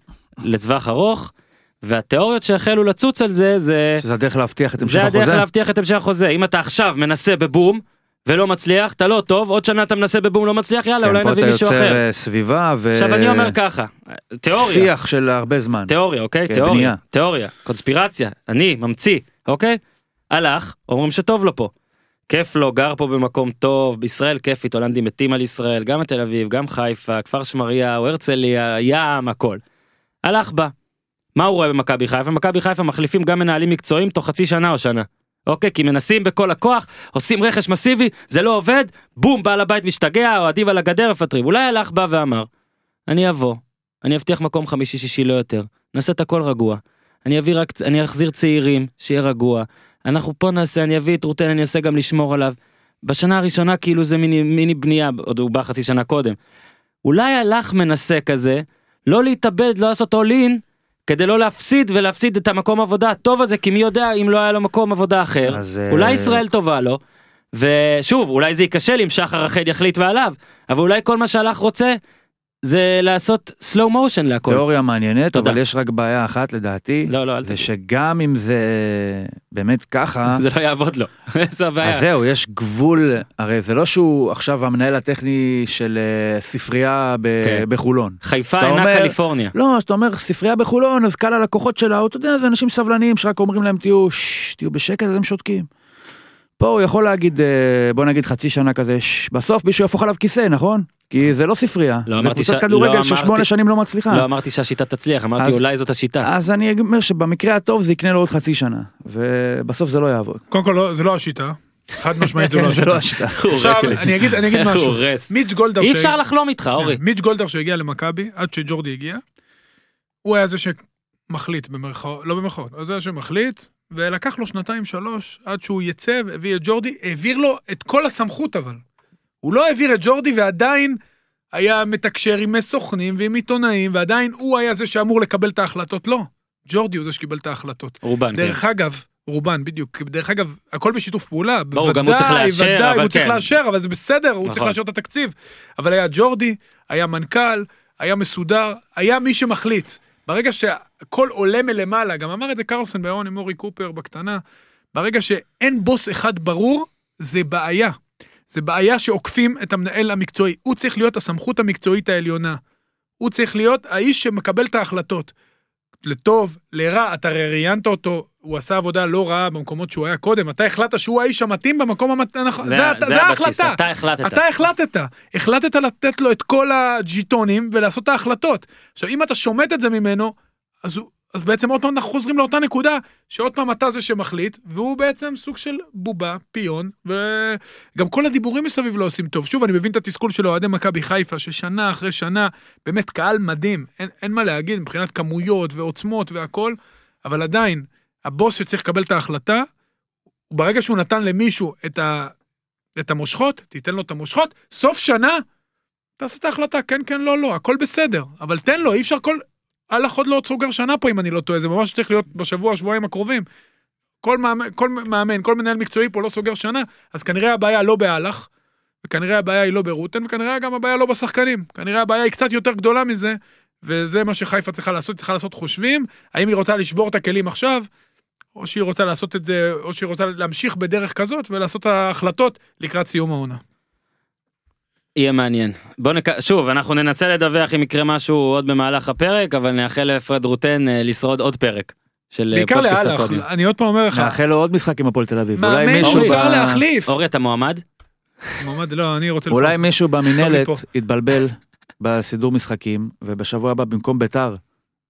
Speaker 2: לטווח ארוך, והתיאוריות שהחלו לצוץ על זה זה
Speaker 1: שזה הדרך להבטיח את המשך
Speaker 2: זה הדרך
Speaker 1: החוזה.
Speaker 2: להבטיח את המשך החוזה אם אתה עכשיו מנסה בבום ולא מצליח, אתה לא טוב, עוד שנה אתה מנסה בבום לא מצליח, יאללה,
Speaker 1: כן,
Speaker 2: אולי
Speaker 1: פה
Speaker 2: נביא
Speaker 1: אתה
Speaker 2: מישהו
Speaker 1: יוצר
Speaker 2: אחר.
Speaker 1: אה, סביבה ו...
Speaker 2: עכשיו אני אומר ככה, תיאוריה,
Speaker 1: שיח של הרבה זמן.
Speaker 2: תיאוריה, אוקיי?
Speaker 1: כן,
Speaker 2: תיאוריה,
Speaker 1: בנייה.
Speaker 2: תיאוריה, קונספירציה, אני ממציא, אוקיי? הלך, אומרים שטוב לו פה. כיף לו, גר פה במקום טוב, בישראל כיפית, הולנדים מתים על ישראל, גם תל אביב, גם חיפה, כפר שמריהו, הרצליה, ים, הכל. הלך בה. מה הוא רואה במכבי חיפה? מכבי חיפה מחליפים גם מנהלים מקצועיים תוך חצי שנה או שנה. אוקיי? כי מנסים בכל הכוח, עושים רכש מסיבי, זה לא עובד, בום, בעל הבית משתגע, אוהדים על הגדר מפטרים. אולי הלך בא ואמר, אני אבוא, אני אבטיח מקום חמישי-שישי לא יותר, נעשה את הכל רגוע. אני אביא רק, אני אחזיר צעירים, שיהיה רגוע. אנחנו פה נעשה, אני אביא את רוטן, אני אנסה גם לשמור עליו. בשנה הראשונה כאילו זה מיני, מיני בנייה, עוד הוא בא חצי שנה קודם. אולי הלך מנסה כזה, לא להתאבד, לא לעשות all in, כדי לא להפסיד ולהפסיד את המקום עבודה הטוב הזה, כי מי יודע אם לא היה לו מקום עבודה אחר.
Speaker 1: אז, אה,
Speaker 2: אולי ישראל טובה לו. ושוב, אולי זה ייכשל אם שחר רחל יחליט ועליו, אבל אולי כל מה שהלך רוצה, זה לעשות slow motion להכל.
Speaker 1: תיאוריה מעניינת,
Speaker 2: תודה.
Speaker 1: אבל יש רק בעיה אחת לדעתי,
Speaker 2: לא, לא, אל תגיד.
Speaker 1: ושגם אם זה באמת ככה, [LAUGHS]
Speaker 2: זה לא יעבוד לו. [LAUGHS] זו הבעיה.
Speaker 1: אז זהו, יש גבול, הרי זה לא שהוא עכשיו המנהל הטכני של אה, ספרייה ב-
Speaker 2: כן.
Speaker 1: בחולון.
Speaker 2: חיפה אינה
Speaker 1: אומר-
Speaker 2: קליפורניה.
Speaker 1: לא, אז אתה אומר ספרייה בחולון, אז קל הלקוחות שלה, אתה יודע, זה אנשים סבלניים שרק אומרים להם תהיו, ששש, תהיו בשקט, אז הם שותקים. פה הוא יכול להגיד, אה, בוא נגיד חצי שנה כזה, "שש", בסוף מישהו יהפוך עליו כיסא, נכון? כי זה לא ספרייה,
Speaker 2: לא
Speaker 1: זה
Speaker 2: אמרתי
Speaker 1: קבוצת
Speaker 2: ש-
Speaker 1: כדורגל
Speaker 2: לא
Speaker 1: ששמונה
Speaker 2: אמרתי-
Speaker 1: שנים לא מצליחה.
Speaker 2: לא אמרתי שהשיטה תצליח, אמרתי
Speaker 1: אז-
Speaker 2: אולי זאת השיטה.
Speaker 1: אז אני אומר שבמקרה הטוב זה יקנה לו עוד חצי שנה, ובסוף זה לא יעבוד.
Speaker 4: קודם כל, לא- זה לא השיטה. חד משמעית זה לא [LAUGHS]
Speaker 1: לא
Speaker 4: השיטה. [LAUGHS] עכשיו. אני אגיד אני [LAUGHS] משהו. מיץ' גולדהר
Speaker 2: אי אפשר לחלום איתך, אורי.
Speaker 4: מיץ' גולדהר שהגיע למכבי, עד שג'ורדי הגיע, הוא היה זה שמחליט במרכאות, לא במרכאות, הוא זה שמחליט, ולקח לו שנתיים שלוש עד שהוא יצא והביא את ג'ורדי, העביר לו את כל הסמכות אבל. הוא לא העביר את ג'ורדי ועדיין היה מתקשר עם סוכנים ועם עיתונאים, ועדיין הוא היה זה שאמור לקבל את ההחלטות, לא. ג'ורדי הוא זה שקיבל את ההחלטות.
Speaker 2: רובן, כן.
Speaker 4: דרך אגב, רובן, בדיוק. דרך אגב, הכל בשיתוף פעולה.
Speaker 2: ברור, גם הוא צריך לאשר,
Speaker 4: ודאי,
Speaker 2: אבל
Speaker 4: הוא צריך
Speaker 2: כן.
Speaker 4: לאשר, אבל זה בסדר, הוא צריך
Speaker 2: נכון.
Speaker 4: לאשר את התקציב. אבל היה ג'ורדי, היה מנכ"ל, היה מסודר, היה מי שמחליט. ברגע שהכל עולה מלמעלה, גם אמר את זה קרלסון בהון עם אורי קופר בקטנה, ברגע שאין בוס אחד ברור, זה בעיה. זה בעיה שעוקפים את המנהל המקצועי. הוא צריך להיות הסמכות המקצועית העליונה. הוא צריך להיות האיש שמקבל את ההחלטות. לטוב, לרע, אתה ראיינת אותו, הוא עשה עבודה לא רעה במקומות שהוא היה קודם, אתה החלטת שהוא האיש המתאים במקום המת- הנכון,
Speaker 2: זה-
Speaker 4: זה,
Speaker 2: זה
Speaker 4: זה
Speaker 2: הבסיס,
Speaker 4: ההחלטה.
Speaker 2: אתה החלטת.
Speaker 4: אתה החלטת, החלטת לתת לו את כל הג'יטונים ולעשות את ההחלטות. עכשיו, אם אתה שומט את זה ממנו, אז, הוא, אז בעצם עוד פעם אנחנו חוזרים לאותה נקודה, שעוד פעם אתה זה שמחליט, והוא בעצם סוג של בובה, פיון, וגם כל הדיבורים מסביב לא עושים טוב. שוב, אני מבין את התסכול של אוהדי מכבי חיפה, ששנה אחרי שנה, באמת קהל מדהים, אין, אין מה להגיד מבחינת כמויות ועוצמות והכל, אבל עדיין, הבוס שצריך לקבל את ההחלטה, ברגע שהוא נתן למישהו את, ה, את המושכות, תיתן לו את המושכות, סוף שנה, תעשה את ההחלטה, כן, כן, לא, לא, הכל בסדר. אבל תן לו, אי אפשר כל... הלך עוד לא עוד סוגר שנה פה, אם אני לא טועה, זה ממש צריך להיות בשבוע, שבועיים הקרובים. כל מאמן, כל מאמן, כל מנהל מקצועי פה לא סוגר שנה, אז כנראה הבעיה לא בהלך, וכנראה הבעיה היא לא ברוטן, וכנראה גם הבעיה לא בשחקנים. כנראה הבעיה היא קצת יותר גדולה מזה, וזה מה שחיפה צריכה לעשות, צריכה לעשות חושבים, האם היא רוצה לשבור את הכלים עכשיו, או שהיא רוצה לעשות את זה, או שהיא רוצה להמשיך בדרך כזאת ולעשות את ההחלטות לקראת סיום העונה.
Speaker 2: יהיה מעניין. בוא נק... שוב, אנחנו ננסה לדווח אם יקרה משהו עוד במהלך הפרק, אבל נאחל לפרד רוטן אה, לשרוד עוד פרק של אה,
Speaker 4: בעיקר
Speaker 2: פודקאסט
Speaker 4: לאלח,
Speaker 2: הפודיום.
Speaker 4: אני עוד פעם אומר לך,
Speaker 1: נאחל לו עוד משחק עם הפועל תל אביב. אולי מישהו
Speaker 4: מותר
Speaker 1: ב-
Speaker 4: להחליף.
Speaker 2: אורי, אתה מועמד?
Speaker 4: מועמד, לא, אני רוצה
Speaker 1: אולי. מישהו במינהלת
Speaker 4: מפה.
Speaker 1: יתבלבל בסידור משחקים, ובשבוע הבא במקום ביתר,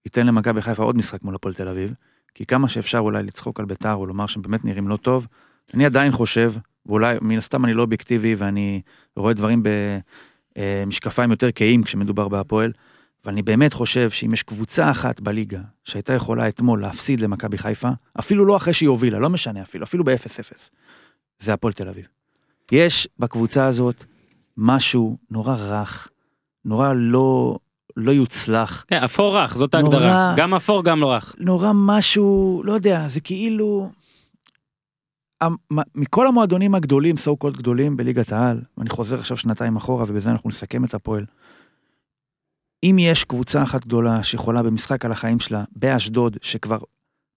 Speaker 1: ייתן למכבי חיפה עוד משחק מול הפועל תל אביב, כי כמה שאפשר אולי לצחוק על ביתר או לומר שהם באמת נראים לא טוב, אני עדיין חושב, ואולי מן הסתם אני לא אובייקטיבי ואני רואה דברים במשקפיים יותר כהים כשמדובר בהפועל, אבל אני באמת חושב שאם יש קבוצה אחת בליגה שהייתה יכולה אתמול להפסיד למכבי חיפה, אפילו לא אחרי שהיא הובילה, לא משנה אפילו, אפילו ב-0-0, זה הפועל תל אביב. יש בקבוצה הזאת משהו נורא רך, נורא לא, לא יוצלח,
Speaker 2: כן, אפור רך, זאת
Speaker 1: נורא.
Speaker 2: ההגדרה. גם אפור, גם לא רך.
Speaker 1: נורא משהו, לא יודע, זה כאילו... מכל המועדונים הגדולים, so called גדולים בליגת העל, ואני חוזר עכשיו שנתיים אחורה ובזה אנחנו נסכם את הפועל. אם יש קבוצה אחת גדולה שיכולה במשחק על החיים שלה, באשדוד, שכבר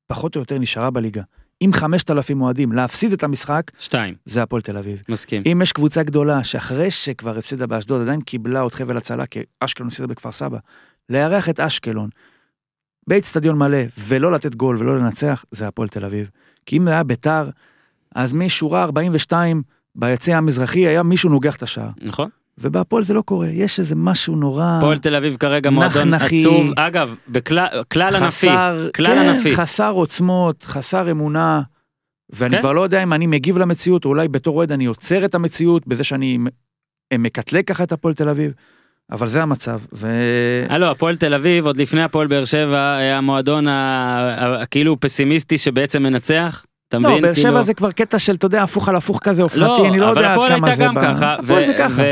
Speaker 1: פחות או יותר נשארה בליגה, עם 5,000 אוהדים, להפסיד את המשחק,
Speaker 2: שתיים,
Speaker 1: זה הפועל תל אביב.
Speaker 2: מסכים.
Speaker 1: אם יש קבוצה גדולה שאחרי שכבר הפסידה באשדוד, עדיין קיבלה עוד חבל הצלה, כי אשקלון הפסידה בכפר סבא, לארח את אשקלון באצטדיון מלא, ולא לתת גול ולא לנצח, זה הפועל תל אביב. כי אם זה היה ביתר, אז משורה 42 ביציע המזרחי היה מישהו נוגח את השער.
Speaker 2: נכון.
Speaker 1: ובהפועל זה לא קורה, יש איזה משהו נורא...
Speaker 2: הפועל תל אביב כרגע מועדון. עצוב. אגב, בכלל כלל ענפי. כלל
Speaker 1: כן,
Speaker 2: ענפי.
Speaker 1: חסר עוצמות, חסר אמונה, ואני
Speaker 2: כן.
Speaker 1: כבר לא יודע אם אני מגיב למציאות, או אולי בתור אוהד אני עוצר את המציאות בזה שאני מ- מקטלג ככה את הפועל תל אביב, אבל זה המצב, ו...
Speaker 2: הלו, הפועל תל אביב, עוד לפני הפועל באר שבע, היה המועדון הכאילו פסימיסטי שבעצם מנצח. אתה מבין?
Speaker 1: לא, באר
Speaker 2: כאילו-
Speaker 1: שבע זה כבר קטע של, אתה יודע, הפוך על הפוך כזה אופנתי,
Speaker 2: לא,
Speaker 1: אני לא
Speaker 2: אבל
Speaker 1: יודע עד
Speaker 2: הפועל
Speaker 1: כמה
Speaker 2: הייתה
Speaker 1: זה...
Speaker 2: גם
Speaker 1: ב-
Speaker 2: ככה.
Speaker 1: הפועל זה ככה.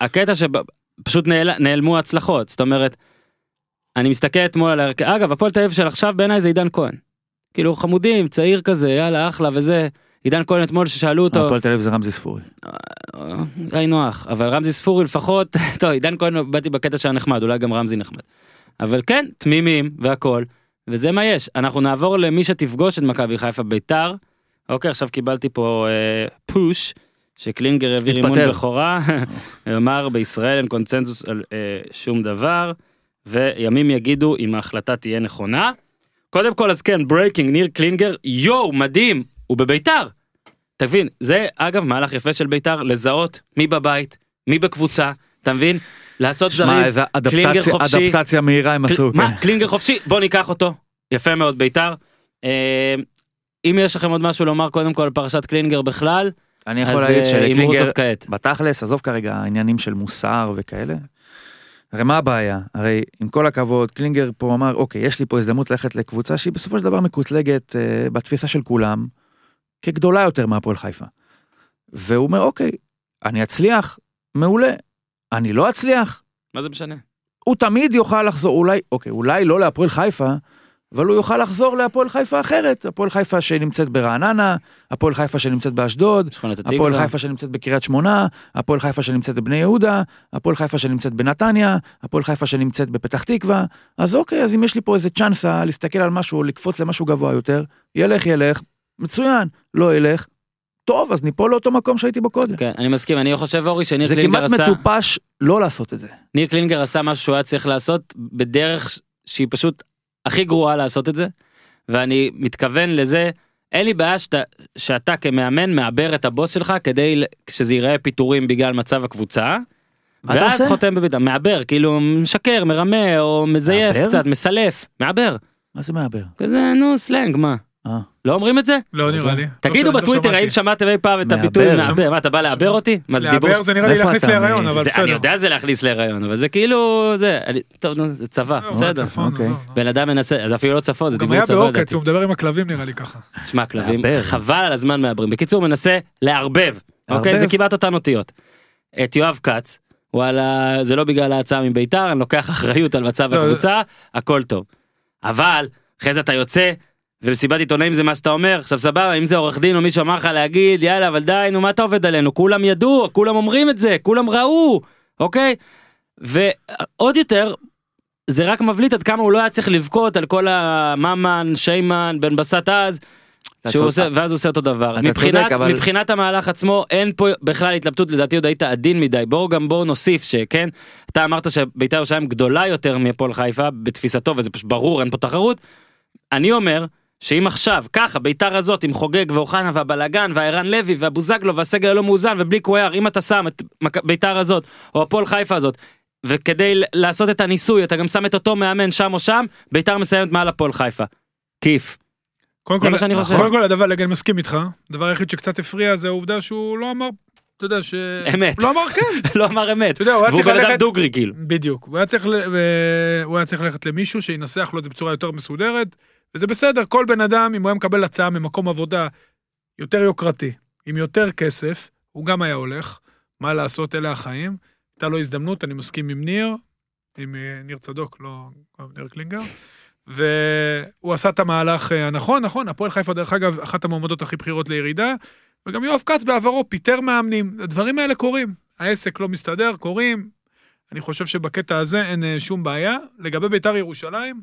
Speaker 2: והקטע שפשוט נעל, נעלמו הצלחות, זאת אומרת, אני מסתכל אתמול על ההרכב, אגב, הפועל תל אביב של עכשיו בעיניי זה עידן כהן. כאילו חמודים, צעיר כזה, יאללה, אחלה וזה. עידן כהן אתמול ששאלו אותו,
Speaker 1: הפועל תל אביב זה רמזי ספורי.
Speaker 2: היינו נוח, אבל רמזי ספורי לפחות, [LAUGHS] טוב, עידן כהן באתי בקטע שהיה נחמד, אולי גם רמזי נחמד. אבל כן, תמימים והכל, וזה מה יש. אנחנו נעבור למי שתפגוש את מכבי חיפה ביתר. אוקיי, עכשיו קיבלתי פה אה, פוש, שקלינגר העביר אימון. בכורה, [LAUGHS] אמר בישראל אין קונצנזוס על אה, שום דבר, וימים יגידו אם ההחלטה תהיה נכונה. קודם כל אז כן, breaking, ניר קלינגר, יואו, מדהים, הוא בביתר. תבין, זה אגב מהלך יפה של ביתר, לזהות מי בבית, מי בקבוצה, אתה מבין? לעשות זריז,
Speaker 1: איזה
Speaker 2: קלינגר חופשי.
Speaker 1: אדפטציה מהירה הם עשו,
Speaker 2: מה,
Speaker 1: כן.
Speaker 2: קלינגר חופשי, בוא ניקח אותו. יפה מאוד, ביתר. אה, אם יש לכם עוד משהו לומר קודם כל על פרשת קלינגר בכלל,
Speaker 1: אני יכול להגיד
Speaker 2: אה,
Speaker 1: שלקלינגר. בתכלס, עזוב כרגע העניינים של מוסר וכאלה. הרי מה הבעיה? הרי עם כל הכבוד, קלינגר פה אמר, אוקיי, יש לי פה הזדמנות ללכת לקבוצה שהיא בסופו של דבר מקוטלגת אה, בתפיסה של כולם, כגדולה יותר מהפועל חיפה. והוא אומר, אוקיי, אני אצליח, מעולה. אני לא אצליח,
Speaker 2: מה זה משנה?
Speaker 1: הוא תמיד יוכל לחזור, אולי, אוקיי, אולי לא להפועל חיפה, אבל הוא יוכל לחזור להפועל חיפה אחרת. הפועל חיפה שנמצאת ברעננה, הפועל חיפה שנמצאת באשדוד, הפועל. חיפה שנמצאת בקריית שמונה, הפועל חיפה שנמצאת בבני יהודה, הפועל חיפה שנמצאת בנתניה, הפועל חיפה שנמצאת בפתח תקווה, אז אוקיי, אז אם יש לי פה איזה צ'אנסה להסתכל על משהו, לקפוץ למשהו גבוה יותר, ילך ילך, מצוין, לא ילך, טוב, אז ניפול לאותו מקום שהייתי בו קודם.
Speaker 2: כן, אני מסכים, אני חושב אורי שניר
Speaker 1: זה
Speaker 2: קלינגר
Speaker 1: כמעט
Speaker 2: עשה,
Speaker 1: מטופש לא לעשות את זה.
Speaker 2: ניר קלינגר עשה משהו שהוא היה צריך לעשות בדרך שהיא פשוט הכי גרועה לעשות את זה, ואני מתכוון לזה, אין לי בעיה שאתה, שאתה כמאמן מעבר את הבוס שלך כדי שזה ייראה פיטורים בגלל מצב הקבוצה. ואז
Speaker 1: עושה?
Speaker 2: חותם בביתה, מעבר, כאילו משקר, מרמה, או מזייף
Speaker 1: מעבר?
Speaker 2: קצת, מסלף, מעבר.
Speaker 1: מה זה מעבר?
Speaker 2: כזה, נו, סלנג, מה?
Speaker 1: אה.
Speaker 2: לא אומרים את זה?
Speaker 4: לא נראה לי.
Speaker 2: תגידו
Speaker 4: לא-
Speaker 2: בטוויטר. האם שמעתם אי פעם את. הביטוי מעבר? מה, אתה בא לעבר אותי? מה זה דיבור?
Speaker 4: לעבר זה נראה לי להכניס? להיריון, אבל
Speaker 2: זה- אני
Speaker 4: בסדר.
Speaker 2: יודע זה להכניס להיריון, אבל זה כאילו, זה, טוב, נו, זה צבא,
Speaker 4: לא,
Speaker 2: בסדר.
Speaker 1: אוקיי.
Speaker 2: בן אדם מנסה, זה אפילו לא צפון, זה
Speaker 4: הוא גם
Speaker 2: דיבור
Speaker 4: היה
Speaker 2: צבא
Speaker 4: בעוקץ. הוא מדבר עם הכלבים נראה לי ככה.
Speaker 2: שמע, כלבים. חבל על הזמן מעברים. בקיצור, מנסה לערבב, אוקיי? זה כמעט אותן אותיות. את יואב כץ, וואלה, זה לא בגלל ההצעה מביתר, אני לוקח אחריות על מצב
Speaker 4: לא,
Speaker 2: הקבוצה, הכל טוב. אבל, אחרי זה אתה יוצא, ובמסיבת עיתונאים זה מה שאתה אומר, עכשיו סבבה, אם זה עורך דין או מישהו אמר לך להגיד, יאללה, אבל די, נו, מה אתה עובד עלינו? כולם ידעו, כולם אומרים את זה, כולם ראו, אוקיי? ועוד יותר, זה רק מבליט עד כמה הוא לא היה צריך לבכות על כל הממן, שיימן, בן בסט אז, שהוא. עושה, ואז הוא עושה אותו דבר. מבחינת,
Speaker 1: צודק, אבל-
Speaker 2: מבחינת המהלך עצמו, אין פה בכלל התלבטות, לדעתי עוד היית עדין מדי. בואו גם בואו נוסיף שכן, אתה אמרת שבית"ר ירושלים גדולה יותר מהפועל חיפה בתפיסתו, וזה פשוט ברור, אין פה תחרות. אני אומר, שאם עכשיו, ככה, ביתר הזאת עם חוגג ואוחנה והבלגן והערן לוי והבוזגלו והסגל הלא מאוזן ובלי קוויאר, אם אתה שם את ביתר הזאת, או הפועל חיפה הזאת, וכדי לעשות את הניסוי, אתה גם שם את אותו מאמן שם או שם, ביתר מסיימת מעל הפועל חיפה. כיף.
Speaker 4: קודם כל,
Speaker 2: מה שאני חושב.
Speaker 4: קודם כל הדבר, אני מסכים איתך, הדבר היחיד שקצת הפריע זה העובדה שהוא לא אמר, אתה יודע ש...
Speaker 2: אמת.
Speaker 4: לא אמר כן, [LAUGHS]
Speaker 2: לא אמר אמת.
Speaker 4: אתה יודע, הוא היה
Speaker 2: והוא
Speaker 4: צריך
Speaker 2: בן אדם
Speaker 4: ללכת,
Speaker 2: דוגרי כאילו.
Speaker 4: בדיוק, הוא היה צריך ללכת למישהו שינסח לו את זה בצורה יותר מסודרת, וזה בסדר, כל בן אדם, אם הוא היה מקבל הצעה ממקום עבודה יותר יוקרתי, עם יותר כסף, הוא גם היה הולך, מה לעשות, אלה החיים, הייתה לו הזדמנות, אני מסכים עם ניר, עם אה, ניר צדוק, לא ניר קלינגר, והוא עשה את המהלך אה, הנכון, נכון, הפועל חיפה דרך אגב, אחת המועמדות הכי בכירות לירידה, וגם יואב כץ בעברו פיטר מאמנים, הדברים האלה קורים, העסק לא מסתדר, קורים, אני חושב שבקטע הזה אין אה, שום בעיה. לגבי בית"ר ירושלים,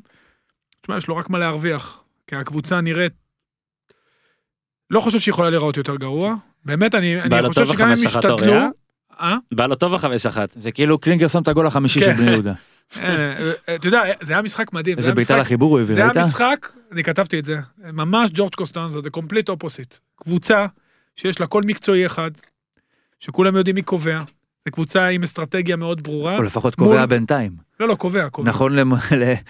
Speaker 4: תשמע, יש לו רק מה להרוויח, כי הקבוצה נראית לא חושב שהיא יכולה להיראות יותר גרוע. באמת, אני, אני חושב שגם הם ישתדלו...
Speaker 2: אוריה?
Speaker 4: אה?
Speaker 2: בא לו טוב החמש אחת.
Speaker 1: זה כאילו קלינגר שם את הגול החמישי של
Speaker 4: כן.
Speaker 1: בני יהודה. [LAUGHS]
Speaker 4: אה, אה, אתה יודע, זה היה משחק מדהים. זה
Speaker 1: איזה בעיטה לחיבור הוא הביא,
Speaker 4: זה היה
Speaker 1: ראית?
Speaker 4: משחק, אני כתבתי את זה, ממש ג'ורג' קוסטנזה, זה complete opposite. קבוצה שיש לה קול מקצועי אחד, שכולם יודעים מי קובע. זו קבוצה עם אסטרטגיה מאוד ברורה.
Speaker 1: או לפחות קובע בינתיים.
Speaker 4: לא, לא, קובע, קובע.
Speaker 1: נכון למ-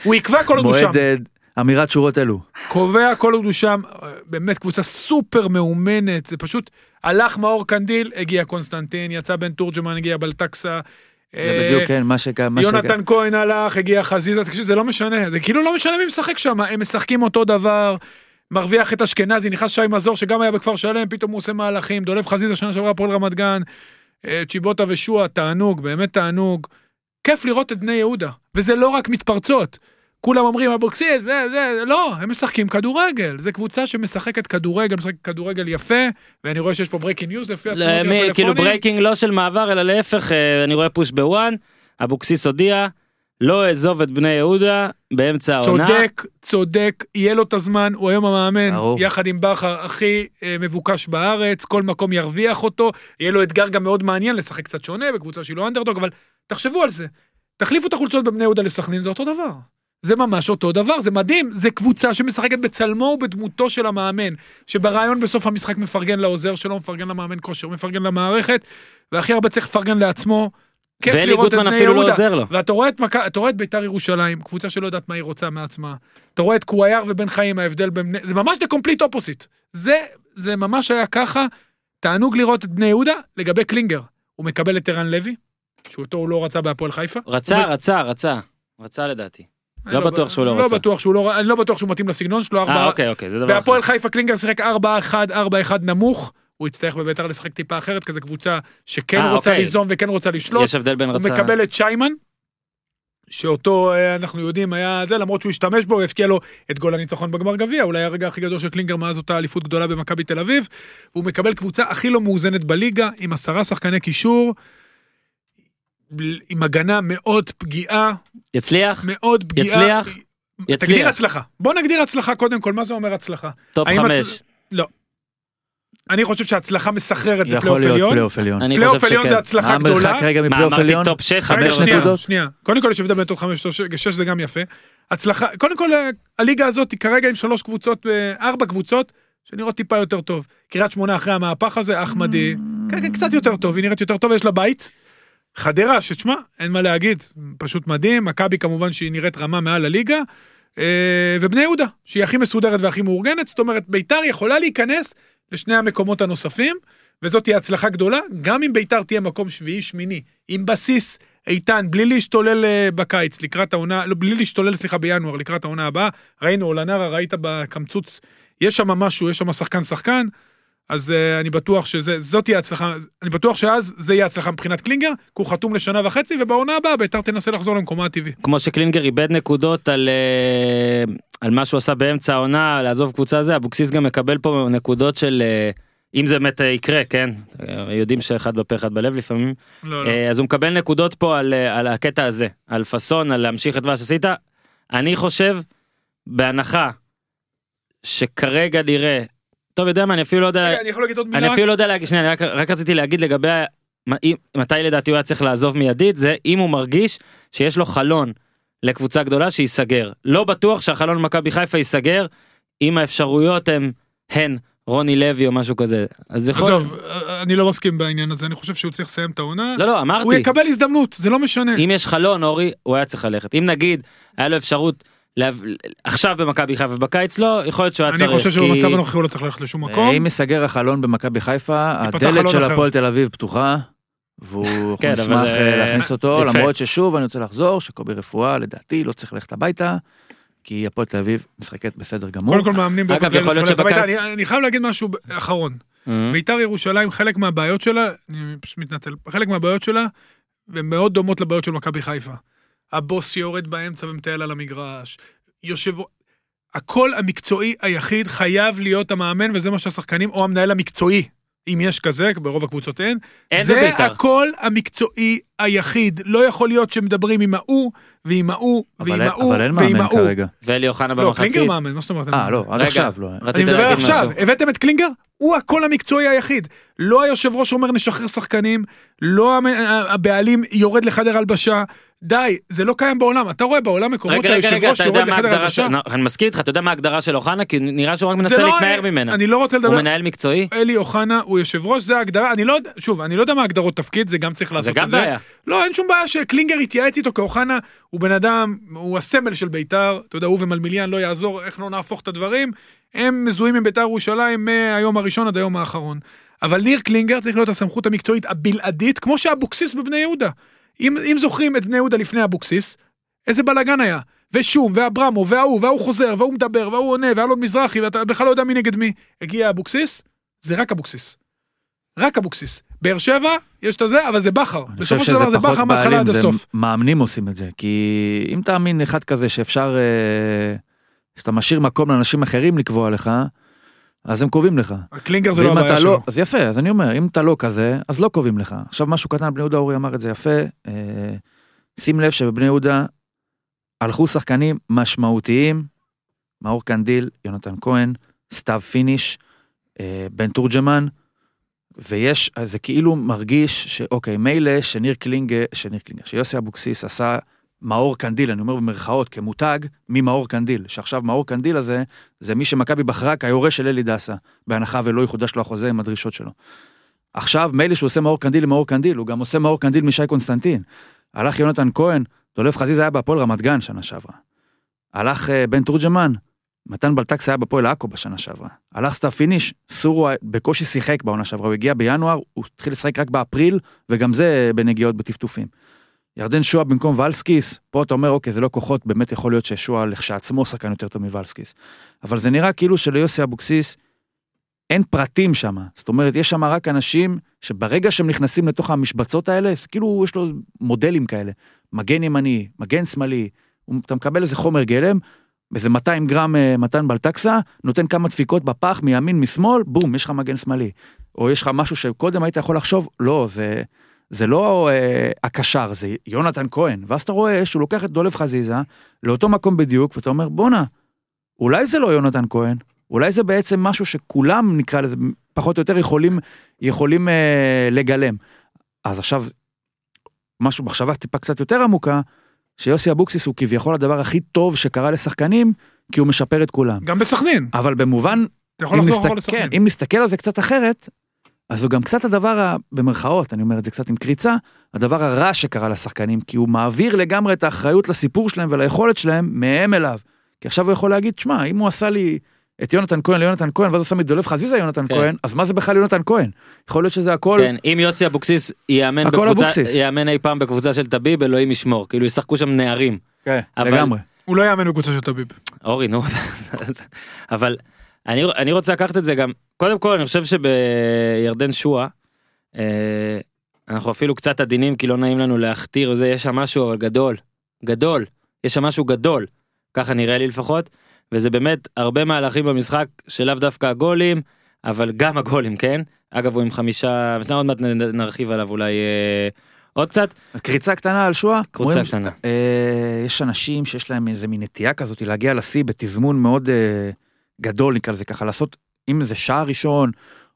Speaker 4: הוא יקבע כל עוד הוא שם.
Speaker 1: למועד אה, אמירת שורות אלו.
Speaker 4: קובע כל עוד הוא שם, באמת קבוצה סופר מאומנת, זה פשוט, הלך מאור קנדיל, הגיע קונסטנטין, יצא בן תורג'מן, הגיע בלטקסה.
Speaker 1: זה בדיוק כן, מה שכ... מה שכ-
Speaker 4: יונתן כהן הלך, הגיע חזיזה, תקשיב, זה לא משנה, זה כאילו לא משנה מי משחק שם, הם משחקים אותו דבר, מרוויח את אשכנזי, נכנס שי מזור שגם היה בכפר שלם, פתאום הוא עושה מהלכים, דולב חזיזה שנה שעברה הפועל רמת גן, אה, צ'יבוטה ושועה, תענוג, באמת תענוג. כיף לראות את בני יהודה, וזה לא רק מתפרצות. כולם אומרים אבוקסיס, זה, זה, לא, הם משחקים כדורגל, זה קבוצה שמשחקת כדורגל, משחקת כדורגל יפה, ואני רואה שיש פה breaking news לפי התמונות של
Speaker 2: למי- כאילו. breaking לא של מעבר אלא להפך אה, אני רואה פוש ב ONE אבוקסיס הודיע לא אעזוב את בני יהודה באמצע העונה.
Speaker 4: צודק, צודק, יהיה לו את הזמן, הוא היום המאמן,
Speaker 1: ברור.
Speaker 4: יחד עם בכר, הכי אה, מבוקש בארץ, כל מקום ירוויח אותו, יהיה לו אתגר גם מאוד מעניין לשחק קצת שונה בקבוצה שהיא לא אנדרדוג, אבל תחשבו על זה. תחליפו את החולצות בבני יהודה לסכנין, זה אותו דבר. זה ממש אותו דבר, זה מדהים, זה קבוצה שמשחקת בצלמו ובדמותו של המאמן, שברעיון בסוף המשחק מפרגן לעוזר שלו, מפרגן למאמן כושר, מפרגן למערכת, והכי הרבה צריך לפרגן לעצמו. כיף
Speaker 2: ואלי
Speaker 4: לראות את
Speaker 2: גוטמן
Speaker 4: בני
Speaker 2: לא
Speaker 4: יהודה.
Speaker 2: עוזר לו.
Speaker 4: ואתה רואה את. אתה רואה את ביתר ירושלים, קבוצה שלא יודעת מה היא רוצה מעצמה. אתה רואה את קוויאר ובן חיים, ההבדל בין. זה ממש the complete opposite. זה, זה ממש היה ככה, תענוג לראות את בני יהודה לגבי קלינגר. הוא מקבל את ערן לוי, שאותו הוא לא רצה בהפועל חיפה.
Speaker 2: רצה
Speaker 4: הוא-
Speaker 2: רצה רצה רצה לדעתי.
Speaker 4: אני
Speaker 2: לא בטוח שהוא לא
Speaker 4: לא
Speaker 2: רצה.
Speaker 4: בטוח שהוא לא, אני לא בטוח שהוא מתאים לסגנון שלו,
Speaker 2: אה. אוקיי אוקיי זה דבר אחר.
Speaker 4: בהפועל חיפה קלינגר שיחק 4-1, 4-1 נמוך. הוא יצטרך בביתר לשחק טיפה אחרת, כזה קבוצה שכן
Speaker 2: אה,
Speaker 4: רוצה
Speaker 2: אוקיי.
Speaker 4: ליזום וכן רוצה לשלוט.
Speaker 2: יש הבדל בין
Speaker 4: הוא
Speaker 2: רצה.
Speaker 4: מקבל את שיימן, שאותו אה, אנחנו יודעים היה זה, למרות שהוא השתמש בו, והבקיע לו את גול הניצחון בגמר גביע, אולי הרגע הכי גדול של קלינגר מאז אותה אליפות גדולה במכבי תל אביב, והוא מקבל קבוצה הכי לא מאוזנת בליגה, עם עשרה שחקני קישור, עם הגנה מאוד פגיעה,
Speaker 2: יצליח
Speaker 4: מאוד פגיעה.
Speaker 2: יצליח?
Speaker 4: תגדיר
Speaker 2: יצליח.
Speaker 4: הצלחה. בוא נגדיר הצלחה קודם כל, מה זה אומר הצלחה? top
Speaker 2: חמש.
Speaker 4: הצ- לא. אני חושב שהצלחה מסחררת
Speaker 1: יכול
Speaker 4: פלייאוף
Speaker 1: להיות
Speaker 4: עליון.
Speaker 1: פלייאוף עליון.
Speaker 4: פלייאוף עליון זה. הצלחה
Speaker 1: מה
Speaker 4: גדולה.
Speaker 1: המרחק כרגע
Speaker 2: מה
Speaker 1: מפלייאוף
Speaker 2: אמרתי
Speaker 1: עליון?
Speaker 2: top 6
Speaker 4: רגע,
Speaker 1: חמש
Speaker 4: שנייה,
Speaker 1: נקודות?
Speaker 4: שנייה. קודם כל יש הבדל בין top חמש לשש זה גם יפה. הצלחה, קודם כל הליגה הזאת היא כרגע עם שלוש קבוצות, אה, ארבע קבוצות, שנראות טיפה יותר טוב. קריית שמונה אחרי המהפך הזה, אחמדי, כן, כן, קצת יותר טוב, היא נראית יותר טוב, יש לה בית. חדרה, שתשמע, אין מה להגיד, פשוט מדהים, מכבי כמובן שהיא נראית רמה מעל הליגה, אה, ובני יהודה, שהיא הכי מסודרת והכי מאורגנת, זאת אומרת, ביתר יכולה להיכנס לשני המקומות הנוספים, וזאת תהיה הצלחה גדולה, גם אם ביתר תהיה מקום שביעי, שמיני, עם בסיס איתן, בלי להשתולל אה, בקיץ, לקראת העונה, לא, בלי להשתולל, סליחה, בינואר, לקראת העונה הבאה, ראינו, אולנרה, ראית בקמצוץ, יש שם משהו, יש שם שחקן שחקן, אז uh, אני בטוח שזאת תהיה הצלחה, אני בטוח שאז זה יהיה הצלחה מבחינת קלינגר, כי הוא חתום לשנה וחצי, ובעונה הבאה ביתר תנסה לחזור למקומה הטבעי.
Speaker 2: כמו שקלינגר איבד נקודות על אה, על מה שהוא עשה באמצע העונה לעזוב קבוצה זה אבוקסיס גם מקבל פה נקודות של אה, אם זה באמת יקרה כן יודעים שאחד בפה אחד בלב לפעמים
Speaker 4: לא, לא.
Speaker 2: אז הוא מקבל נקודות פה על על הקטע הזה על פאסון על להמשיך את מה שעשית אני חושב בהנחה שכרגע נראה טוב יודע מה אני אפילו לא יודע
Speaker 4: רגע, אני יכול להגיד עוד מילה?
Speaker 2: אני אפילו לא יודע להגיד, שנייה, אני רק, רק רציתי להגיד לגבי מתי לדעתי הוא היה צריך לעזוב מיידית, זה אם הוא מרגיש שיש לו חלון לקבוצה גדולה שייסגר. לא בטוח שהחלון במכבי חיפה ייסגר, אם האפשרויות הן, הן רוני לוי או משהו כזה. אז יכול...
Speaker 4: עזוב, אני לא מסכים בעניין הזה, אני חושב שהוא צריך לסיים את העונה.
Speaker 2: לא, לא,
Speaker 4: הוא
Speaker 2: אמרתי,
Speaker 4: יקבל הזדמנות, זה לא משנה.
Speaker 2: אם יש חלון, אורי, הוא היה צריך ללכת. אם נגיד, היה לו אפשרות. עכשיו במכבי חיפה ובקיץ לא, יכול להיות שהוא היה
Speaker 4: אני
Speaker 2: צריך.
Speaker 4: חושב
Speaker 2: כי-
Speaker 4: שבמצב הנוכחי הוא לא צריך ללכת לשום מקום.
Speaker 1: אם ייסגר החלון במכבי חיפה, הדלת של. הפועל תל אביב פתוחה, והוא [LAUGHS]
Speaker 2: כן,
Speaker 1: נשמח
Speaker 2: זה-
Speaker 1: אה, להכניס אותו,
Speaker 2: יפה.
Speaker 1: למרות ששוב אני רוצה לחזור, שקובי רפואה לדעתי לא צריך ללכת הביתה, כי הפועל תל אביב משחקת בסדר גמור.
Speaker 4: קודם כל מאמנים באופן
Speaker 2: אגב,
Speaker 4: כללי
Speaker 2: יכול להיות שבקיץ-
Speaker 4: הביתה. אני- אני חייב להגיד משהו אחרון.
Speaker 2: אה,
Speaker 4: ביתר ירושלים, חלק מהבעיות שלה, אני פשוט מתנצל, חלק מהבעיות שלה, הן מאוד דומות לבעיות של מכבי חיפה. הבוס יורד באמצע ומטייל על המגרש, יושב... הקול המקצועי היחיד חייב להיות המאמן, וזה מה שהשחקנים, או המנהל המקצועי, אם יש כזה, ברוב הקבוצות אין.
Speaker 2: אין
Speaker 4: זה
Speaker 2: בבית"ר.
Speaker 4: הקול המקצועי היחיד. לא יכול להיות שמדברים עם ההוא, ועם ההוא, ועם
Speaker 1: אין-
Speaker 4: ההוא,
Speaker 1: אבל אין
Speaker 4: ועם
Speaker 1: מאמן
Speaker 4: ההוא.
Speaker 1: כרגע.
Speaker 2: ואלי אוחנה
Speaker 4: לא, קלינגר
Speaker 2: במחצית.
Speaker 4: מאמן, מה זאת אומרת?
Speaker 1: אה, לא, עד
Speaker 2: רגע,
Speaker 1: עכשיו לא.
Speaker 2: רצית
Speaker 4: אני מדבר
Speaker 2: להגיד
Speaker 4: עכשיו,
Speaker 2: משהו.
Speaker 4: הבאתם את קלינגר? הוא הקול המקצועי היחיד. לא היושב ראש אומר נשחרר שחקנים, לא הבעלים יורד לחדר הלבשה. די, זה לא קיים בעולם. אתה רואה בעולם מקומות שהיושב ראש יורד לחדר. הלבשה?
Speaker 2: לא, אני מסכים איתך, אתה יודע מה ההגדרה של אוחנה? כי נראה שהוא רק
Speaker 4: זה
Speaker 2: מנסה
Speaker 4: לא-
Speaker 2: להתנער ממנה.
Speaker 4: אני לא רוצה לדבר.
Speaker 2: הוא מנהל מקצועי?
Speaker 4: אלי אוחנה הוא יושב ראש, זה ההגדרה, אני לא יודע, שוב, אני לא יודע מה הגדרות תפקיד, זה גם צריך לעשות
Speaker 2: זה
Speaker 4: את
Speaker 2: גם
Speaker 4: זה.
Speaker 2: בעיה.
Speaker 4: לא, אין שום בעיה שקלינגר יתייעץ איתו, כי אוחנה הוא בן אדם, הוא הסמל של בית"ר, אתה יודע, הוא ומלמיליאן לא יעזור, איך לא נהפוך את הדברים, הם מזוהים עם בית"ר ירושלים מהיום הראשון עד היום האחרון. אבל ניר קלינגר צריך להיות הסמכות המקצועית הבלעדית, כמו שאבוקסיס בבני יהודה. אם, אם זוכרים את בני יהודה לפני אבוקסיס, איזה בלאגן היה. ושום, ואברמו, וההוא, וההוא חוזר, וההוא מדבר, וההוא עונה, ואלון מזרחי, ואתה בכלל לא יודע מי נגד מי. הגיע אבוקסיס, זה רק אבוקסיס. רק אבוקסיס. באר שבע, יש את הזה, אבל זה בכר. בסופו של דבר זה בכר מההתחלה עד הסוף.
Speaker 1: מאמנים עושים את זה. כי אם תאמין אחד כזה שאפשר, אה, שאתה משאיר מקום לאנשים אחרים לקבוע לך, אז הם קובעים לך.
Speaker 4: קלינגר זה לא הבעיה
Speaker 1: אתה
Speaker 4: שלו.
Speaker 1: לא, אז יפה, אז אני אומר, אם אתה לא כזה, אז לא קובעים לך. עכשיו משהו קטן, בני יהודה אורי אמר את זה יפה, אה, שים לב שבבני יהודה הלכו שחקנים משמעותיים, מאור קנדיל, יונתן כהן, סתיו פיניש, אה, בן תורג'מן, ויש, זה כאילו מרגיש שאוקיי, מילא שניר קלינגר, שניר קלינגר, שיוסי אבוקסיס עשה מאור קנדיל, אני אומר במרכאות, כמותג, ממאור קנדיל, שעכשיו מאור קנדיל הזה, זה מי שמכבי בחרה כיורש של אלי דסה, בהנחה ולא יחודש לו החוזה עם הדרישות שלו. עכשיו, מילא שהוא עושה מאור קנדיל למאור קנדיל, הוא גם עושה מאור קנדיל משי קונסטנטין. הלך יונתן כהן, דולב חזיזה היה בהפועל רמת גן שנה שעברה. הלך אה, בן תורג'מן, מתן בלטקס היה בפועל עכו בשנה שעברה. הלך סתיו פיניש, סורו בקושי שיחק בעונה שעברה, הוא הגיע בינואר, הוא התחיל לשחק רק באפריל, וגם זה בנגיעות בטפטופים. ירדן שועה במקום ולסקיס, פה אתה אומר, אוקיי, זה לא כוחות, באמת יכול להיות ששועה לכשעצמו שחקן יותר טוב מוולסקיס. אבל זה נראה כאילו שליוסי אבוקסיס אין פרטים שם. זאת אומרת, יש שם רק אנשים שברגע שהם נכנסים לתוך המשבצות האלה, כאילו יש לו מודלים כאלה. מגן ימני, מגן שמאלי, אתה מקבל איזה חומר גלם, איזה 200 גרם אה, מתן בלטקסה, נותן כמה דפיקות בפח מימין משמאל, בום, יש לך מגן שמאלי. או יש לך משהו שקודם היית יכול לחשוב, לא, זה, זה לא אה, הקשר, זה יונתן כהן. ואז אתה רואה שהוא לוקח את דולב חזיזה לאותו מקום בדיוק, ואתה אומר, בואנה, אולי זה לא יונתן כהן, אולי זה בעצם משהו שכולם, נקרא לזה, פחות או יותר יכולים, יכולים אה, לגלם. אז עכשיו, משהו, מחשבה טיפה קצת יותר עמוקה, שיוסי אבוקסיס הוא כביכול הדבר הכי טוב שקרה לשחקנים, כי הוא משפר את כולם.
Speaker 4: גם בסכנין.
Speaker 1: אבל במובן,
Speaker 4: אתה יכול
Speaker 1: אם,
Speaker 4: לחזור
Speaker 1: נסתכל,
Speaker 4: לסכנין.
Speaker 1: כן, אם נסתכל על זה קצת אחרת, אז הוא גם קצת הדבר, ה- במרכאות, אני אומר את זה קצת עם קריצה, הדבר הרע שקרה לשחקנים, כי הוא מעביר לגמרי את האחריות לסיפור שלהם וליכולת שלהם מהם אליו. כי עכשיו הוא יכול להגיד, שמע, אם הוא עשה לי את יונתן כהן ליונתן כהן, ואז הוא שם את דולב חזיזה יונתן
Speaker 2: כן.
Speaker 1: כהן, אז מה זה בכלל יונתן כהן? יכול להיות שזה הכל...
Speaker 2: כן, אם יוסי אבוקסיס יאמן
Speaker 1: הכל
Speaker 2: בקבוצה,
Speaker 1: אבוקסיס.
Speaker 2: יאמן אי פעם בקבוצה של טביב, אלוהים ישמור. כאילו ישחקו שם נערים.
Speaker 1: כן,
Speaker 2: אבל-
Speaker 1: לגמרי.
Speaker 4: הוא לא יאמן בקבוצה של טביב.
Speaker 2: אורי, נו. אבל אני, אני רוצה לקחת את זה גם, קודם כל אני חושב שבירדן שואה, אה, אנחנו אפילו קצת עדינים כי לא נעים לנו להכתיר וזה, יש שם משהו אבל גדול, גדול, יש שם משהו גדול, ככה נראה לי לפחות, וזה באמת הרבה מהלכים במשחק שלאו דווקא הגולים, אבל גם הגולים, כן? אגב הוא עם חמישה, עוד מעט נרחיב עליו אולי אה, עוד קצת,
Speaker 1: קריצה קטנה על שואה. אומרים-
Speaker 2: קטנה.
Speaker 1: אה, יש אנשים שיש להם איזה מין נטייה כזאת להגיע לשיא בתזמון מאוד אה, גדול נקרא לזה ככה לעשות אם זה שער ראשון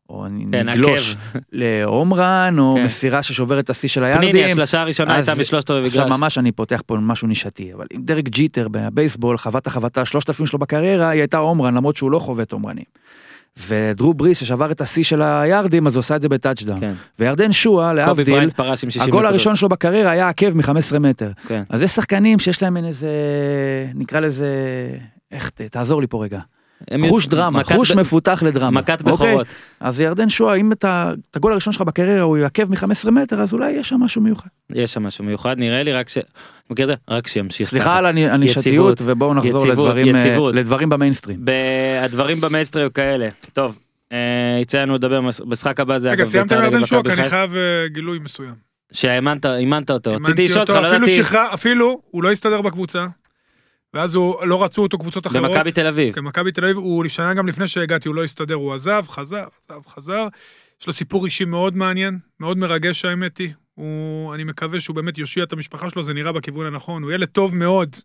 Speaker 1: או
Speaker 2: כן,
Speaker 1: נגלוש. לעומרן או
Speaker 2: כן.
Speaker 1: מסירה ששוברת את השיא של היארדים.
Speaker 2: פניני, השלושה הראשונה הייתה משלושת רבעי
Speaker 1: עכשיו
Speaker 2: מגרש.
Speaker 1: ממש אני פותח פה משהו נישתי אבל אם דרק ג'יטר בבייסבול חוות החבטה 3,000 שלו בקריירה היא הייתה עומרן למרות שהוא לא חובט עומרנים. ודרו בריס ששבר את השיא של היארדים אז הוא עשה את זה בטאצ'דאון.
Speaker 2: כן.
Speaker 1: וירדן שואה להבדיל
Speaker 2: בריינט פרש עם 60
Speaker 1: הגול. הראשון שלו בקריירה היה עקב מ-15 מטר.
Speaker 2: כן.
Speaker 1: אז יש שחקנים שיש להם איזה, נקרא לזה, איך, תעזור לי פה רגע. חוש דרמה, חוש מפותח לדרמה.
Speaker 2: מכת
Speaker 1: אוקיי?
Speaker 2: בכורות.
Speaker 1: אז ירדן שואה, אם אתה, את הגול הראשון שלך בקריירה הוא עקב מ-15 מטר, אז אולי יש שם משהו מיוחד.
Speaker 2: יש שם משהו מיוחד נראה לי רק ש... מכיר את זה? רק שימשיך.
Speaker 1: סליחה. על הני- הנישתיות, ובואו נחזור לדברים, אה. לדברים במיינסטרים.
Speaker 2: הדברים במייסטרים כאלה. טוב, אה, יצא לנו לדבר במשחק הבא זה
Speaker 4: רגע, סיימת עם
Speaker 2: בית"ר
Speaker 4: ירדן שוק,
Speaker 2: מכבי
Speaker 4: אני. חייב אה, גילוי מסוים.
Speaker 2: שהאמנת אימנת אותו. רציתי לשאול אותך, לא
Speaker 4: אפילו
Speaker 2: ידעתי.
Speaker 4: אפילו, הוא לא הסתדר בקבוצה. ואז הוא, לא רצו אותו קבוצות אחרות.
Speaker 2: במכבי תל אביב.
Speaker 4: כן, מכבי תל אביב, הוא שנה גם לפני שהגעתי, הוא לא הסתדר, הוא עזב, חזר, עזב, חזר. יש לו סיפור אישי מאוד מעניין, מאוד מרגש האמת היא. הוא, אני מקווה שהוא באמת יושיע את המשפחה שלו, זה נראה בכיוון הנכון. הוא ילד טוב מאוד.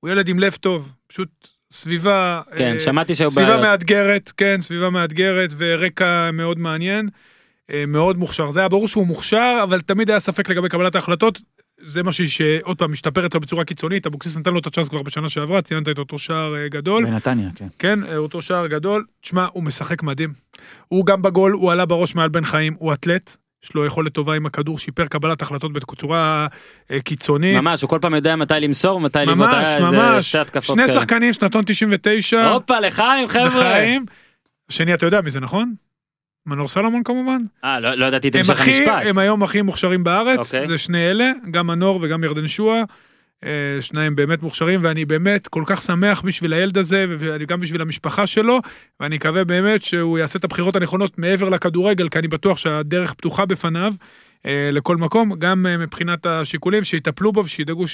Speaker 4: הוא ילד עם לב טוב. פשוט סביבה...
Speaker 2: כן,
Speaker 4: אה,
Speaker 2: שמעתי שהיו
Speaker 4: סביבה
Speaker 2: בעיות.
Speaker 4: מאתגרת, כן, סביבה מאתגרת ורקע מאוד מעניין. אה, מאוד מוכשר. זה היה ברור שהוא מוכשר, אבל תמיד היה ספק לגבי קבלת ההחלטות. זה משהו שעוד פעם משתפר אצלו בצורה קיצונית, אבוקסיס נתן לו את הצ'אנס כבר בשנה שעברה, ציינת את אותו שער אה, גדול.
Speaker 1: בנתניה, כן.
Speaker 4: כן, אה, אותו שער גדול. תשמע, הוא משחק מדהים. הוא גם בגול, הוא עלה בראש מעל בן חיים, הוא אתלט. יש לו יכולת טובה עם הכדור, שיפר קבלת החלטות בצורה אה, קיצונית.
Speaker 2: ממש, הוא כל פעם יודע מתי למסור ומתי.
Speaker 4: ממש,
Speaker 2: היה איזה
Speaker 4: ממש.
Speaker 2: התקפות
Speaker 4: שני
Speaker 2: כאלה.
Speaker 4: שחקנים, שנתון 99.
Speaker 2: הופה, לחיים, חבר'ה.
Speaker 4: בחיים. השני, אתה יודע מי זה, נכון? מנור סלומון כמובן.
Speaker 2: אה, לא לא ידעתי את המשך המשפט.
Speaker 4: הם היום הכי מוכשרים בארץ,
Speaker 2: אוקיי.
Speaker 4: זה שני אלה, גם מנור וגם ירדן שועה. אה, שניים באמת מוכשרים ואני באמת כל כך שמח בשביל הילד הזה וגם בשביל המשפחה שלו ואני מקווה באמת שהוא יעשה את הבחירות הנכונות מעבר לכדורגל כי אני בטוח שהדרך פתוחה בפניו אה, לכל מקום גם אה, מבחינת השיקולים שיטפלו בו ושידאגו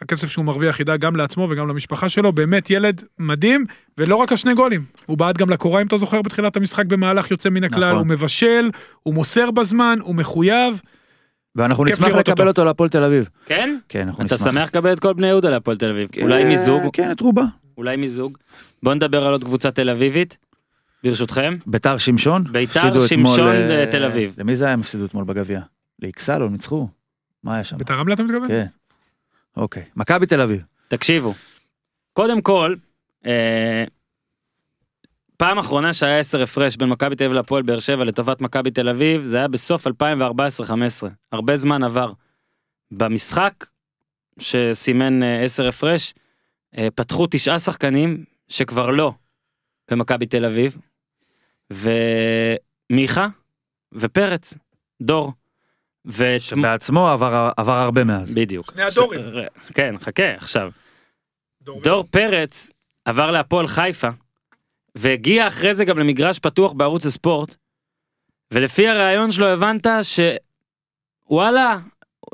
Speaker 4: שהכסף שהוא מרוויח ידאג גם לעצמו וגם למשפחה שלו באמת ילד מדהים ולא רק השני גולים הוא בעט גם לקורה אם אתה זוכר בתחילת המשחק במהלך יוצא מן הכלל
Speaker 1: נכון.
Speaker 4: הוא מבשל הוא מוסר בזמן הוא מחויב
Speaker 1: ואנחנו נשמח לקבל
Speaker 4: אותו.
Speaker 1: אותו להפועל תל אביב.
Speaker 2: כן?
Speaker 1: כן, אנחנו
Speaker 2: אתה
Speaker 1: נשמח.
Speaker 2: שמח לקבל את כל בני יהודה להפועל תל אביב.
Speaker 1: כן,
Speaker 2: אולי מיזוג,
Speaker 1: כן, את רובה.
Speaker 2: אולי מיזוג. בוא נדבר על עוד קבוצה תל אביבית, ברשותכם.
Speaker 1: ביתר שמשון.
Speaker 2: ביתר שמשון אה,
Speaker 1: אה,
Speaker 2: תל אביב.
Speaker 1: למי זה היה הם הפסידו אתמול בגביע? לאיקסל או ניצחו? מה היה שם?
Speaker 4: ביתר רמלה אתה מתכוון?
Speaker 1: כן. אוקיי. מכבי תל אביב.
Speaker 2: תקשיבו, קודם כל, אה, פעם אחרונה שהיה 10 הפרש בין מכבי תל אביב להפועל באר שבע לטובת מכבי תל אביב, זה היה בסוף 2014-2015. הרבה זמן עבר. במשחק שסימן אה, 10 הפרש, אה, פתחו תשעה שחקנים שכבר לא במכבי תל אביב, ומיכה ופרץ, דור. ו...
Speaker 1: שבעצמו עבר עבר הרבה מאז.
Speaker 2: בדיוק.
Speaker 4: שני הדורים.
Speaker 2: ש- כן, חכה, עכשיו.
Speaker 4: דור
Speaker 2: דור פרץ עבר להפועל חיפה, והגיע אחרי זה גם למגרש פתוח בערוץ הספורט, ולפי הראיון שלו הבנת שוואלה,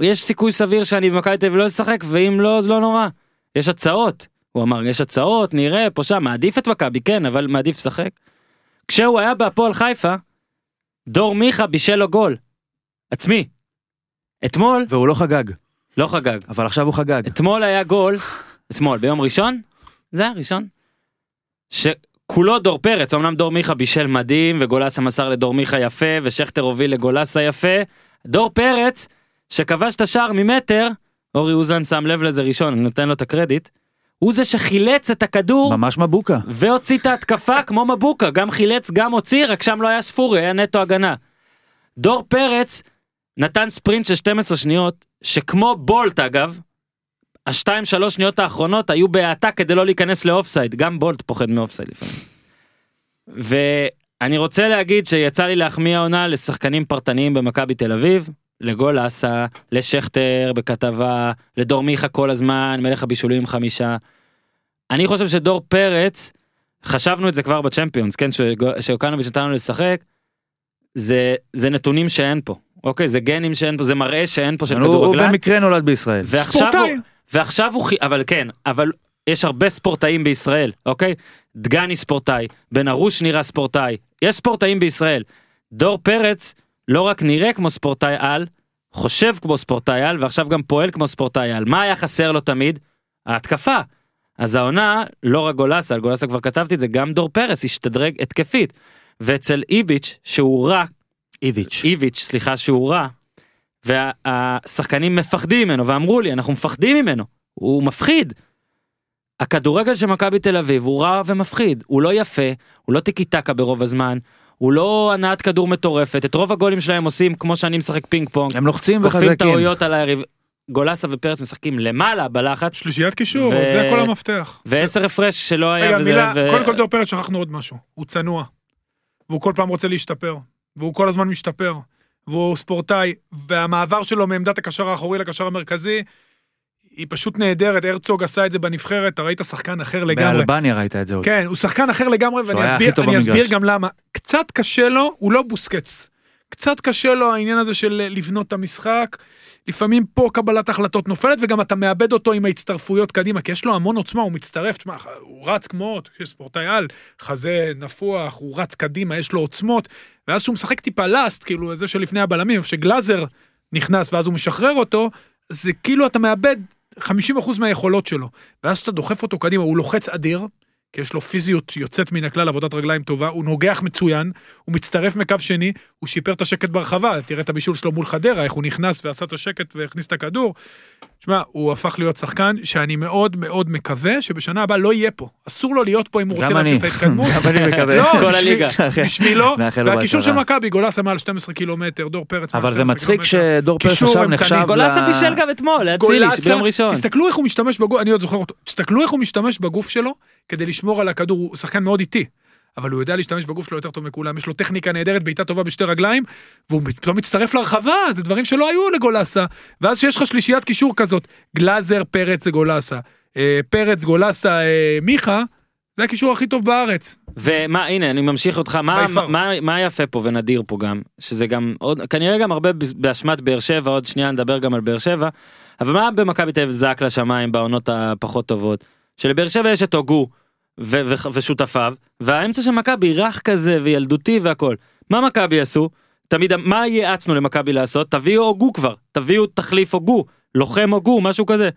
Speaker 2: יש סיכוי סביר שאני במכבי תל אביב לא אשחק, ואם לא, אז לא נורא. יש הצעות. הוא אמר, יש הצעות, נראה, פה שם, מעדיף את מכבי, כן, אבל מעדיף לשחק. כשהוא היה בהפועל חיפה, דור מיכה בישל לו גול. עצמי. אתמול,
Speaker 1: והוא לא חגג,
Speaker 2: לא חגג.
Speaker 1: אבל עכשיו הוא חגג.
Speaker 2: אתמול היה גול, אתמול, ביום ראשון? זה היה ראשון. שכולו דור פרץ, אמנם דור מיכה בישל מדהים, וגולסה מסר לדור מיכה יפה, ושכטר הוביל לגולסה יפה. דור פרץ, שכבש את השער ממטר, אורי אוזן שם לב לזה ראשון, אני נותן לו את הקרדיט, הוא זה שחילץ את הכדור,
Speaker 1: ממש מבוקה.
Speaker 2: והוציא את ההתקפה כמו מבוקה, גם חילץ, גם הוציא, רק שם לא היה ספורי, היה נטו הגנה. דור פרץ נתן ספרינט של 12 שניות, שכמו בולט אגב, השתיים שלוש שניות האחרונות היו בהאטה כדי לא להיכנס לאופסייד, גם בולט פוחד מאופסייד לפעמים. ואני רוצה להגיד שיצא לי להחמיא העונה לשחקנים פרטניים במכבי תל אביב, לגול אסה, לשכטר בכתבה, לדור מיכה כל הזמן, מלך הבישולים חמישה. אני חושב שדור פרץ, חשבנו את זה כבר בצ'מפיונס, כן, שיוקנוביץ' נתן לנו לשחק, זה, זה נתונים שאין פה, אוקיי? זה גנים שאין פה, זה מראה שאין פה של
Speaker 1: הוא- הוא
Speaker 2: כדורגלן.
Speaker 1: במקרה נולד בישראל.
Speaker 2: ועכשיו הוא,
Speaker 4: ספורטאי.
Speaker 2: ועכשיו הוא, אבל כן, אבל יש הרבה ספורטאים בישראל, אוקיי? דגני ספורטאי, בן ארוש נראה ספורטאי, יש ספורטאים בישראל. דור פרץ לא רק נראה כמו ספורטאי על, חושב כמו ספורטאי על, ועכשיו גם פועל כמו ספורטאי על. מה היה חסר לו תמיד? ההתקפה. אז העונה, לא רק גולסה, על גולסה כבר כתבתי את זה, גם דור פרץ השתדרג התקפית. ואצל איביץ', שהוא רע,
Speaker 1: איביץ'.
Speaker 2: איביץ', סליחה, שהוא רע, והשחקנים מפחדים ממנו, ואמרו לי, אנחנו מפחדים ממנו, הוא מפחיד. הכדורגל של מכבי תל אביב הוא רע ומפחיד, הוא לא יפה, הוא לא טיקי טקה ברוב הזמן, הוא לא הנעת כדור מטורפת, את רוב הגולים שלהם עושים כמו שאני משחק פינג פונג,
Speaker 1: הם לוחצים
Speaker 2: כופים
Speaker 1: וחזקים.
Speaker 2: טעויות על היריב. גולסה ופרץ משחקים למעלה בלחץ,
Speaker 4: שלישיית קישור,
Speaker 2: ו-
Speaker 4: זה כל המפתח.
Speaker 2: ועשר הפרש שלא היה
Speaker 4: רגע,
Speaker 2: וזה,
Speaker 4: מילה,
Speaker 2: ו-
Speaker 4: קודם כל דור פרץ שכחנו עוד משהו, הוא צנוע. והוא כל פעם רוצה להשתפר. והוא כל הזמן משתפר. והוא ספורטאי, והמעבר שלו מעמדת הקשר האחורי לקשר המרכזי, היא פשוט נהדרת, הרצוג עשה את זה בנבחרת, אתה ראית שחקן אחר לגמרי.
Speaker 1: באלבניה ראית את זה עוד.
Speaker 4: כן, הוא שחקן אחר לגמרי, ואני אסביר, אני. אסביר גם למה. קצת קשה לו, הוא לא בוסקץ. קצת קשה לו העניין הזה של לבנות את המשחק. לפעמים פה קבלת החלטות נופלת, וגם אתה מאבד אותו עם ההצטרפויות קדימה, כי יש לו המון עוצמה, הוא מצטרף, תשמע, הוא רץ כמו, ספורטאי על, חזה נפוח, הוא רץ קדימה, יש לו עוצמות, ואז שהוא משחק טיפה לאסט, כאילו זה שלפני הבלמים, איפה שגלאזר נכנס ואז הוא משחרר אותו, זה כאילו אתה מאבד 50% מהיכולות שלו. ואז כשאתה דוחף אותו קדימה, הוא לוחץ אדיר, כי יש לו פיזיות יוצאת מן הכלל, עבודת רגליים טובה, הוא נוגח מצוין, הוא מצטרף מקו שני, הוא שיפר את השקט ברחבה, תראה את הבישול שלו מול חדרה, איך הוא נכנס ועשה את השקט והכניס את הכדור. תשמע, הוא הפך להיות שחקן שאני מאוד מאוד מקווה שבשנה הבאה לא יהיה פה. אסור לו להיות פה אם הוא רוצה להמשיך את ההתקדמות. [LAUGHS]
Speaker 1: גם אני מקווה.
Speaker 4: לא,
Speaker 2: כל הליגה. [LAUGHS]
Speaker 4: בשבילו, [LAUGHS] והקישור של. מכבי, גולסה מעל 12 קילומטר, דור פרץ
Speaker 1: אבל זה
Speaker 4: 12
Speaker 1: מצחיק. שדור פרץ עכשיו. נחשב
Speaker 2: גולסה
Speaker 1: ל-
Speaker 2: בישל גם אתמול, אצילי,
Speaker 4: גולסה,
Speaker 2: ביום ראשון.
Speaker 4: תסתכלו איך הוא משתמש בגוף, אני עוד זוכר אותו, תסתכלו איך הוא משתמש בגוף שלו כדי לשמור על הכדור, הוא שחקן מאוד איטי. אבל הוא יודע להשתמש בגוף שלו יותר טוב מכולם, יש לו טכניקה נהדרת, בעיטה טובה בשתי רגליים, והוא פתאום מצטרף לרחבה, זה דברים שלא היו לגולסה. ואז שיש לך שלישיית קישור כזאת, גלאזר, פרץ וגולסה. אה, פרץ, גולסה, אה, מיכה, זה הקישור הכי טוב בארץ.
Speaker 2: ומה הנה אני ממשיך אותך מה
Speaker 4: far.
Speaker 2: מה מה יפה פה ונדיר פה גם שזה גם עוד כנראה גם הרבה באשמת באר שבע עוד שנייה נדבר גם על באר שבע. אבל מה במכבי תל אביב זעק לשמיים בעונות הפחות טובות שלבאר שבע יש את הוגו ו- ו- ושותפיו והאמצע של מכבי רך כזה וילדותי והכל מה מכבי עשו תמיד מה ייעצנו למכבי לעשות תביאו הוגו כבר תביאו תחליף הוגו לוחם הוגו משהו כזה.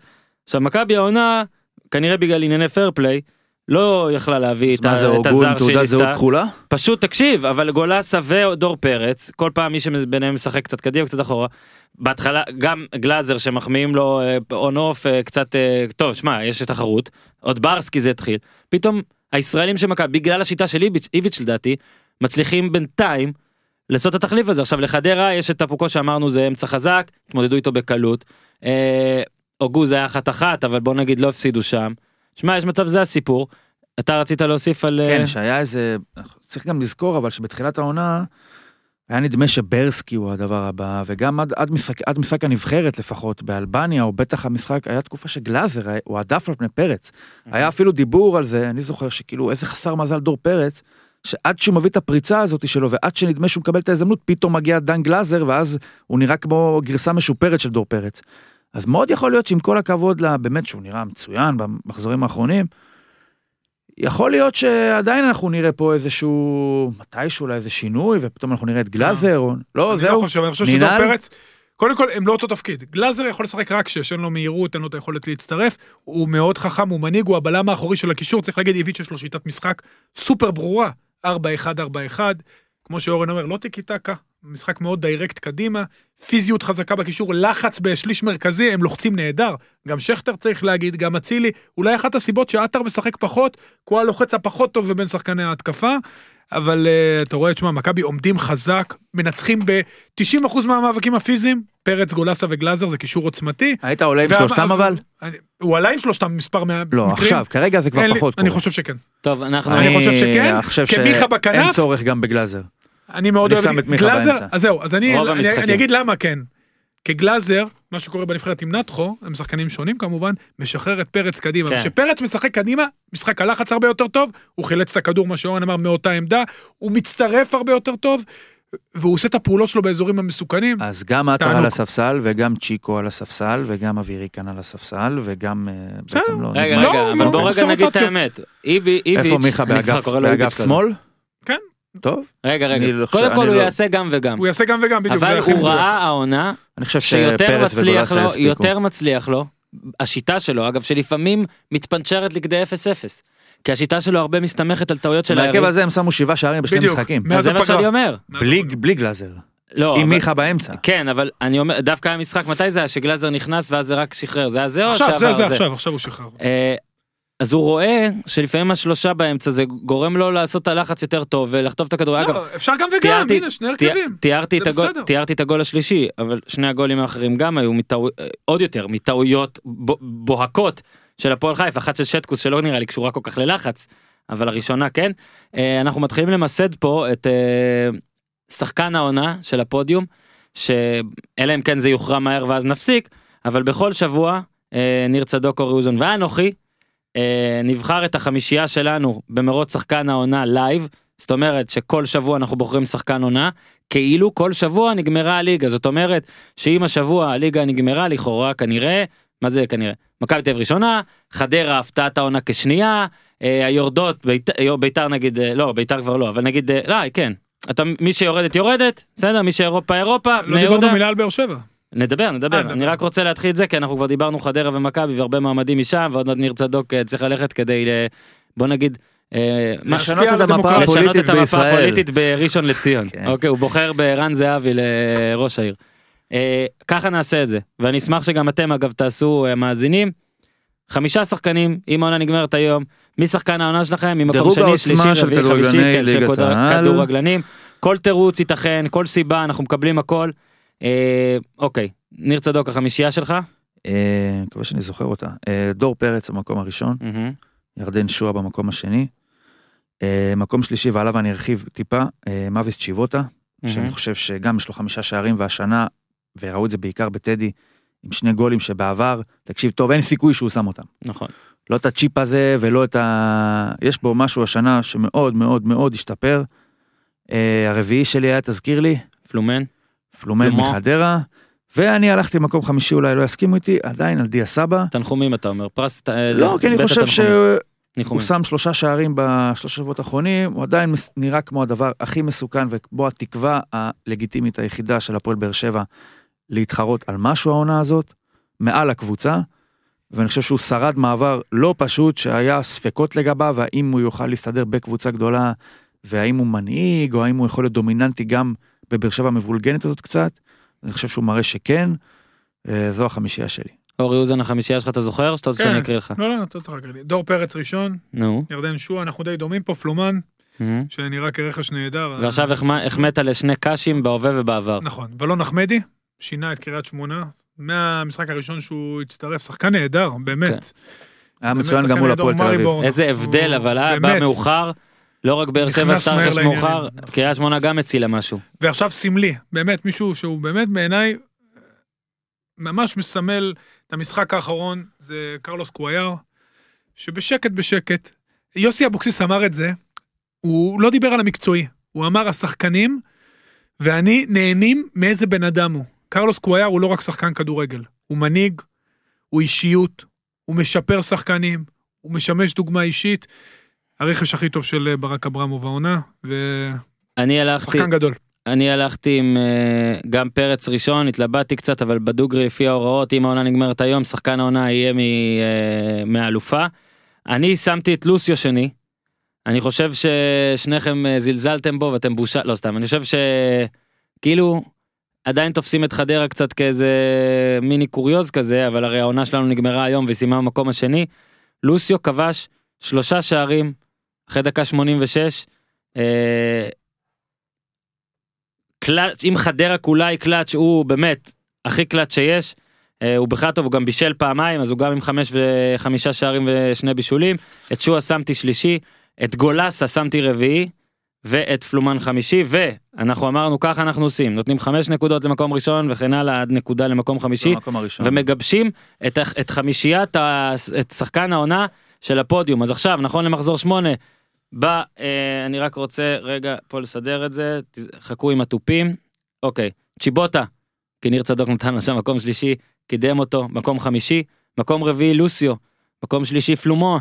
Speaker 2: עכשיו מכבי העונה כנראה בגלל ענייני פייר פליי. לא יכלה להביא את
Speaker 1: מה
Speaker 2: ה-
Speaker 1: זה
Speaker 2: את הזר שהיא
Speaker 1: תעודת זהות
Speaker 2: ניסתה.
Speaker 1: כחולה?
Speaker 2: פשוט תקשיב אבל גולסה ודור פרץ כל פעם מי שביניהם משחק קצת קדימה קצת אחורה. בהתחלה גם גלאזר שמחמיאים לו און אוף קצת אה, טוב שמע יש תחרות עוד ברסקי זה התחיל פתאום הישראלים של מכבי בגלל השיטה של איביץ', איביץ' לדעתי מצליחים בינתיים לעשות את התחליף הזה עכשיו לחדרה יש את הפוקו שאמרנו זה אמצע חזק התמודדו איתו בקלות. אה, הוגו זה היה אחת אחת אבל בוא נגיד לא הפסידו שם. שמע יש מצב זה הסיפור. אתה רצית להוסיף על אה,
Speaker 1: כן, שהיה איזה, צריך גם לזכור, אבל שבתחילת העונה, היה נדמה שברסקי הוא הדבר הבא, וגם עד, עד, משחק, עד משחק הנבחרת לפחות, באלבניה, או בטח המשחק, היה תקופה שגלאזר, היה- הוא עדף על פני פרץ. היה אפילו דיבור על זה, אני זוכר שכאילו, איזה חסר מזל דור פרץ, שעד שהוא מביא את הפריצה הזאת שלו, ועד שנדמה שהוא מקבל את ההזדמנות, פתאום מגיע דן גלאזר, ואז הוא נראה כמו גרסה משופרת של דור פרץ. אז מאוד יכול להיות שעם כל הכבוד לה, באמת שהוא נראה מצוין במחזורים האחרונים, יכול להיות שעדיין אנחנו נראה פה איזשהו, מתישהו אולי איזה שינוי, ופתאום אנחנו נראה את גלאזר, או... לא,
Speaker 4: אני
Speaker 1: זהו.
Speaker 4: לא חושב, אני חושב שדור? פרץ, קודם כל הם לא אותו תפקיד. גלאזר יכול לשחק רק שש, אין לו מהירות, אין לו את היכולת להצטרף, הוא מאוד חכם, הוא מנהיג, הוא הבלם האחורי של הקישור, צריך להגיד, איביץ' יש לו שיטת משחק סופר ברורה, 4-1-4-1, כמו שאורן אומר, לא טיקי טקה, משחק מאוד direct קדימה, פיזיות חזקה בקישור, לחץ בשליש מרכזי, הם לוחצים נהדר. גם שכטר צריך להגיד, גם אצילי, אולי אחת הסיבות שעטר משחק פחות, כי הוא הלוחץ הפחות טוב מבין שחקני ההתקפה. אבל uh, אתה רואה, תשמע, מכבי עומדים חזק, מנצחים ב-90% מהמאבקים הפיזיים, פרץ, גולסה וגלאזר זה קישור עוצמתי.
Speaker 1: היית עולה עם
Speaker 4: וה-
Speaker 1: שלושתם אבל?
Speaker 4: אני- הוא עלה עם שלושתם מספר מהמקרים.
Speaker 1: לא, עכשיו, כרגע זה כבר
Speaker 4: אין לי-
Speaker 1: פחות
Speaker 4: אני. חושב שכן.
Speaker 2: טוב אנחנו
Speaker 4: אני חושב שכן,
Speaker 1: חושב
Speaker 4: כמיכה בכנף.
Speaker 1: צורך גם בגלאזר.
Speaker 4: אני מאוד
Speaker 1: אני
Speaker 4: אוהב
Speaker 1: שם
Speaker 4: את
Speaker 1: מיכה
Speaker 4: גלאזר,
Speaker 1: באמצע.
Speaker 4: אז זהו, אז אני, אני. אני אגיד למה כן. כגלאזר, מה שקורה בנבחרת עם נתחו, הם שחקנים שונים כמובן, משחרר את פרץ קדימה.
Speaker 2: כן.
Speaker 4: כשפרץ משחק קדימה, משחק הלחץ הרבה יותר טוב, הוא חילץ את הכדור, מה שאורן אמר, מאותה עמדה, הוא מצטרף הרבה יותר טוב, והוא עושה את הפעולות שלו באזורים המסוכנים.
Speaker 1: אז גם עטר. על הספסל, וגם צ'יקו על הספסל, וגם אבירי כאן על הספסל, וגם אה, בעצם לא...
Speaker 2: רגע. רגע אבל בוא רגע
Speaker 4: עושה
Speaker 2: נגיד את. האמת. איבי- איביץ'
Speaker 1: איפה מיכה באגף. שמאל?
Speaker 4: כן.
Speaker 1: טוב.
Speaker 2: רגע רגע
Speaker 1: לא
Speaker 2: קודם כל הוא
Speaker 1: לא-
Speaker 2: יעשה גם וגם
Speaker 4: הוא יעשה גם וגם, בדיוק,
Speaker 2: אבל הוא. ראה העונה
Speaker 1: אני חושב
Speaker 2: שיותר מצליח לו. יותר מצליח לו השיטה שלו אגב שלפעמים מתפנצ'רת לכדי 0-0 כי השיטה שלו הרבה מסתמכת על טעויות של
Speaker 1: בהרכב
Speaker 2: היריב
Speaker 1: הזה הם שמו שבעה שערים בשני
Speaker 4: בדיוק.
Speaker 1: משחקים.
Speaker 2: זה מה. שאני אומר
Speaker 1: בלי בלי גלאזר.
Speaker 2: לא
Speaker 1: עם
Speaker 2: אבל-
Speaker 1: מיכה באמצע.
Speaker 2: כן אבל אני אומר דווקא היה משחק מתי זה היה שגלאזר נכנס ואז זה רק שחרר זה היה זה או
Speaker 4: עכשיו, זה,
Speaker 2: שעבר
Speaker 4: זה עכשיו, עכשיו הוא שחרר.
Speaker 2: אה, אז הוא רואה שלפעמים השלושה באמצע זה גורם לו לעשות את הלחץ יותר טוב ולחטוף את הכדור אגב
Speaker 4: לא, אפשר גם וגם,
Speaker 2: תיארתי-
Speaker 4: הנה, שני
Speaker 2: תיאר-
Speaker 4: הרכבים.
Speaker 2: תיארתי את הגול. תיארתי את הגול השלישי אבל שני הגולים האחרים גם היו מטעו- עוד יותר מטעויות בוהקות של הפועל חיפה אחת של שטקוס שלא נראה לי קשורה כל כך ללחץ אבל הראשונה כן אה, אנחנו מתחילים למסד פה את אה, שחקן העונה של הפודיום שאלא אם כן זה יוכרע מהר ואז נפסיק אבל בכל שבוע אה, ניר צדוק אורי אוזן ואנוכי נבחר את החמישייה שלנו במרוץ שחקן העונה live. זאת אומרת שכל שבוע אנחנו בוחרים שחקן עונה כאילו כל שבוע נגמרה הליגה. זאת אומרת שאם השבוע הליגה נגמרה לכאורה כנראה מה זה כנראה? מכבי תל אביב ראשונה חדרה הפתעת העונה כשנייה אה, היורדות ביתר, ביתר נגיד אה, לא ביתר כבר לא אבל נגיד אה, לא כן. אתה מי שיורדת יורדת בסדר? מי שאירופה אירופה
Speaker 4: לא דיברנו. מילה על באר שבע.
Speaker 2: נדבר, נדבר,
Speaker 4: אה,
Speaker 2: אני. רק רוצה להתחיל את זה, כי אנחנו כבר דיברנו חדרה ומכבי והרבה מועמדים משם, ועוד מעט ניר צדוק אה, צריך ללכת כדי, בוא נגיד, אה,
Speaker 1: לשנות את המפה הפוליטית בישראל.
Speaker 2: בראשון לציון.
Speaker 1: כן.
Speaker 2: אוקיי, הוא בוחר בערן זהבי לראש העיר. אה, ככה נעשה את זה, ואני אשמח שגם אתם אגב תעשו אה, מאזינים. חמישה שחקנים, אם העונה נגמרת היום, מי שחקן העונה שלכם, ממקום שני, שלישי,
Speaker 1: של
Speaker 2: רביעי, חמישי, כן, של. כדורגלנים. כל תירוץ ייתכן, כל סיבה, אנחנו מקבלים הכל. אה, אוקיי, ניר צדוק החמישייה שלך.
Speaker 1: אה, מקווה שאני זוכר אותה. אה, דור פרץ במקום הראשון. ירדן שועה במקום השני. אה, מקום שלישי ועליו אני ארחיב טיפה, אה, מאביס צ'יבוטה, שאני. חושב שגם יש לו חמישה שערים והשנה, וראו את זה בעיקר בטדי, עם שני גולים שבעבר, תקשיב טוב, אין סיכוי שהוא שם אותם.
Speaker 2: נכון.
Speaker 1: לא את הצ'יפ הזה ולא את ה... יש בו משהו השנה שמאוד מאוד מאוד השתפר. הרביעי שלי היה, תזכיר לי,
Speaker 2: פלומן.
Speaker 1: פלומן. מחדרה, ואני הלכתי למקום חמישי, אולי לא יסכימו איתי, עדיין על דיה סבא.
Speaker 2: תנחומים אתה אומר, פרס... אה,
Speaker 1: לא, כי אני חושב. שהוא. שם שלושה שערים בשלושה שבועות האחרונים, הוא עדיין נראה כמו הדבר הכי מסוכן ובו התקווה הלגיטימית היחידה של הפועל באר שבע להתחרות על משהו העונה הזאת, מעל הקבוצה, ואני חושב שהוא שרד מעבר לא פשוט שהיה ספקות לגביו, האם הוא יוכל להסתדר בקבוצה גדולה, והאם הוא מנהיג, או האם הוא יכול להיות דומיננטי גם בבאר שבע המבולגנת הזאת קצת, אני חושב שהוא מראה שכן, אה, זו החמישייה שלי.
Speaker 2: אורי אוזן החמישייה שלך אתה זוכר? שאתה רוצה
Speaker 4: כן.
Speaker 2: שאני אקריא לך?
Speaker 4: לא, לא, אתה צריך להקריא לי. דור פרץ ראשון,
Speaker 2: נו.
Speaker 4: ירדן שועה, אנחנו די דומים פה, פלומן. שנראה כרכש נהדר.
Speaker 2: ועכשיו החמ- החמאת לשני קאשים בהווה ובעבר.
Speaker 4: נכון, ולון אחמדי, שינה את קריית שמונה, מהמשחק הראשון שהוא הצטרף, שחקן נהדר, באמת.
Speaker 1: היה
Speaker 4: באמת,
Speaker 1: מצוין גם מול הפועל תל אביב.
Speaker 2: איזה הבדל אבל אה, בא. מאוחר. לא רק באר שבע
Speaker 4: לעניינים.
Speaker 2: מאוחר, קריית שמונה גם הצילה משהו.
Speaker 4: ועכשיו סמלי, באמת מישהו שהוא באמת בעיניי ממש מסמל את המשחק האחרון, זה קרלוס קוויאר, שבשקט בשקט, יוסי אבוקסיס אמר את זה, הוא לא דיבר על המקצועי, הוא אמר השחקנים, ואני נהנים מאיזה בן אדם הוא. קרלוס קוויאר הוא לא רק שחקן כדורגל, הוא מנהיג, הוא אישיות, הוא משפר שחקנים, הוא משמש דוגמה אישית. הרכש הכי טוב של אה, ברק אברמוב העונה, ושחקן
Speaker 2: אני הלכתי,
Speaker 4: גדול.
Speaker 2: אני הלכתי עם אה, גם פרץ ראשון, התלבטתי קצת, אבל בדוגרי לפי ההוראות, אם העונה נגמרת היום, שחקן העונה יהיה מ- אה, מהאלופה. אני שמתי את לוסיו שני. אני חושב ששניכם זלזלתם בו ואתם בושה, לא סתם, אני חושב שכאילו עדיין תופסים את חדרה קצת כאיזה מיני קוריוז כזה, אבל הרי העונה שלנו נגמרה היום וסיימה במקום השני. לוסיו כבש שלושה שערים אחרי דקה 86. אה, קלאץ', אם חדרה כולה היא קלאץ', הוא באמת הכי קלאץ' שיש. אה, הוא בכלל טוב, הוא גם בישל פעמיים, אז הוא גם עם חמש וחמישה שערים ושני בישולים. את שועה שמתי שלישי, את גולסה שמתי רביעי, ואת פלומן חמישי, ואנחנו אמרנו ככה אנחנו עושים, נותנים חמש נקודות למקום ראשון וכן הלאה עד נקודה למקום חמישי. ומגבשים את, את חמישיית, את שחקן העונה של הפודיום. אז עכשיו, נכון למחזור שמונה, בא, אה, אני רק רוצה רגע פה לסדר את זה, חכו עם התופים. אוקיי, צ'יבוטה, כי ניר צדוק נתן לו שם מקום שלישי, קידם אותו, מקום חמישי, מקום רביעי לוסיו, מקום שלישי פלומו,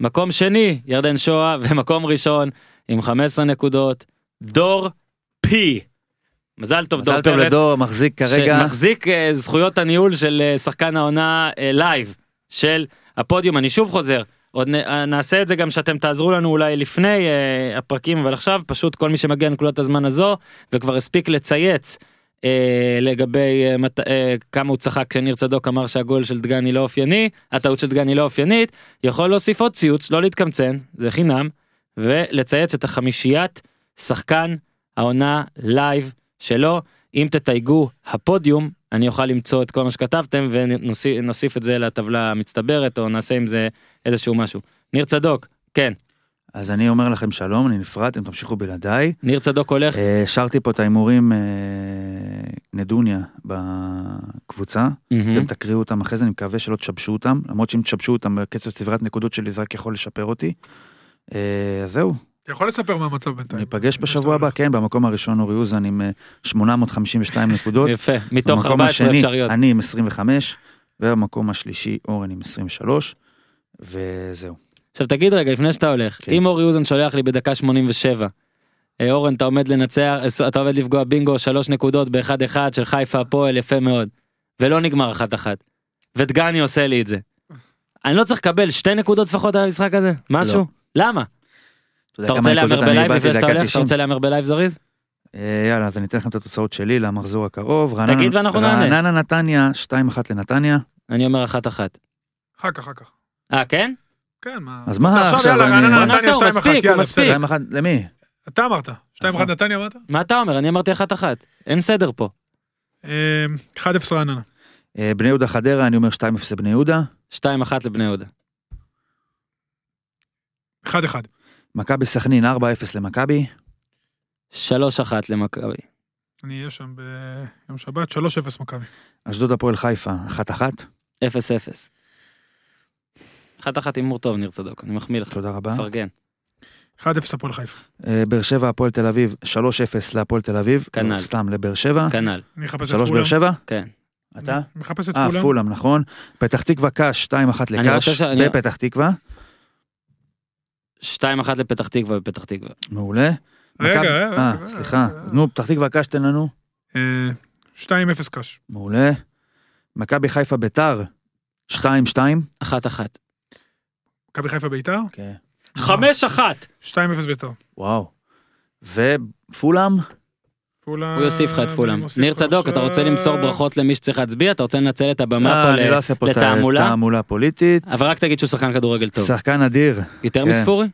Speaker 2: מקום שני ירדן שואה, [LAUGHS] ומקום ראשון עם 15 נקודות, דור פי. מזל טוב דור
Speaker 1: מזל טוב
Speaker 2: פרץ.
Speaker 1: לדור, מחזיק כרגע.
Speaker 2: שמחזיק אה, זכויות הניהול של אה, שחקן העונה אה, live של הפודיום אני שוב חוזר עוד אה, נעשה את זה גם שאתם תעזרו לנו אולי לפני אה, הפרקים אבל עכשיו פשוט כל מי שמגיע לנקודת הזמן הזו וכבר הספיק לצייץ אה, לגבי אה, מת, אה, כמה הוא צחק כשניר צדוק אמר שהגול של דגני לא אופייני הטעות של דגני לא אופיינית יכול להוסיף עוד ציוץ לא להתקמצן זה חינם ולצייץ את החמישיית שחקן העונה live שלו. אם תתייגו הפודיום אני אוכל למצוא את כל מה שכתבתם ונוסיף את זה לטבלה המצטברת או נעשה עם זה איזשהו משהו. ניר צדוק, כן,
Speaker 1: אז אני אומר לכם שלום, אני נפרד, אתם תמשיכו בלעדיי.
Speaker 2: ניר צדוק הולך,
Speaker 1: אה, שרתי פה את ההימורים אה, נדוניה בקבוצה.
Speaker 2: מהמם.
Speaker 1: אתם תקריאו אותם אחרי זה, אני מקווה שלא תשבשו אותם, למרות שאם תשבשו אותם, קצב צבירת נקודות שלי זה רק יכול לשפר אותי. אה, אז זהו,
Speaker 4: אתה יכול לספר מה המצב בינתיים.
Speaker 1: ניפגש בשבוע הבא, כן, במקום הראשון אורי אוזן עם אה, 852 נקודות. [LAUGHS]
Speaker 2: יפה, מתוך
Speaker 1: במקום
Speaker 2: 14
Speaker 1: השני,
Speaker 2: אפשריות.
Speaker 1: אני עם 25, ובמקום השלישי אורן עם 23, וזהו.
Speaker 2: עכשיו תגיד רגע לפני שאתה הולך,
Speaker 1: כן.
Speaker 2: אם אורי אוזן שולח לי בדקה 87 אה, אורן אתה עומד לנצח אה, אתה עומד לפגוע בינגו שלוש נקודות באחד אחד של חיפה הפועל יפה מאוד. ולא נגמר אחת אחת. ודגני עושה לי את זה. אני לא צריך לקבל שתי נקודות לפחות על המשחק הזה? משהו? למה?
Speaker 1: יודע
Speaker 2: אתה רוצה להמר ב
Speaker 1: live
Speaker 2: לפני שאתה הולך? אתה
Speaker 1: 90?
Speaker 2: רוצה להמר ב live זריז?
Speaker 1: אה, יאללה, אז אני אתן לכם את התוצאות שלי למחזור הקרוב. רעננה-
Speaker 2: תגיד ואנחנו נענה.
Speaker 1: רעננה נתניה, 2-1 לנתניה.
Speaker 2: אני אומר אחת אחת.
Speaker 4: אחר כך, אחר כך.
Speaker 2: אה כן?
Speaker 4: כן, מה...
Speaker 1: אז מה
Speaker 4: עכשיו רעננה
Speaker 2: בוא
Speaker 4: נתניה
Speaker 2: נעשה, הוא
Speaker 4: 2-1,
Speaker 2: מספיק, הוא
Speaker 4: יאללה,
Speaker 2: מספיק.
Speaker 4: בסדר.
Speaker 1: 2-1 למי?
Speaker 4: אתה אמרת, 2-1
Speaker 1: נכון.
Speaker 4: נתניה אמרת?
Speaker 2: מה אתה אומר? אני אמרתי אחת אחת. אין סדר פה.
Speaker 4: אה, 1-0 רעננה.
Speaker 1: אה, בני יהודה חדרה, אני אומר 2-0 לבני יהודה.
Speaker 2: שתיים אחת לבני יהודה.
Speaker 4: 1-1.
Speaker 1: מכבי סכנין, 4-0 למכבי.
Speaker 2: שלוש אחת למכבי.
Speaker 4: אני אהיה שם ביום שבת, 3-0 מכבי.
Speaker 1: אשדוד הפועל חיפה, 1-1.
Speaker 2: אפס אפס. אחת אחת הימור טוב ניר צדוק, אני מחמיא לך.
Speaker 1: תודה רבה.
Speaker 2: מפרגן.
Speaker 4: 1-0 הפועל חיפה.
Speaker 1: אה, באר שבע הפועל תל אביב, 3-0 להפועל תל אביב.
Speaker 2: כנ"ל.
Speaker 1: לא, סתם לבאר שבע.
Speaker 2: כנ"ל.
Speaker 4: אני אחפש את
Speaker 1: 3
Speaker 4: פולאם.
Speaker 1: באר שבע?
Speaker 2: כן.
Speaker 1: אתה?
Speaker 4: אני מחפש את
Speaker 1: אה,
Speaker 4: פולאם.
Speaker 1: פולאם, נכון. פתח תקווה קאש, 2-1
Speaker 2: אני רוצה
Speaker 1: לקאש, בפתח תקווה.
Speaker 2: שתיים אחת לפתח תקווה בפתח תקווה.
Speaker 1: מעולה.
Speaker 4: רגע, רגע,
Speaker 1: אה. סליחה. נו, פתח תקווה קאש תן לנו.
Speaker 4: אה, 2-0 קאש.
Speaker 1: מעולה. מכבי חיפה ביתר, 2-2.
Speaker 2: אחת אחת.
Speaker 4: מכבי חיפה ביתר?
Speaker 1: כן.
Speaker 2: חמש אחת!
Speaker 4: 2-0 ביתר.
Speaker 1: וואו. ופולאם?
Speaker 4: פולאם...
Speaker 2: הוא יוסיף לך את פולאם. ניר צדוק, אתה רוצה למסור ברכות למי שצריך להצביע? אתה רוצה לנצל את הבמה
Speaker 1: אה,
Speaker 2: פה
Speaker 1: לא
Speaker 2: לתעמולה?
Speaker 1: תעמולה פוליטית.
Speaker 2: אבל רק תגיד שהוא שחקן כדורגל טוב.
Speaker 1: שחקן אדיר.
Speaker 2: יותר
Speaker 1: כן.
Speaker 2: מספורי?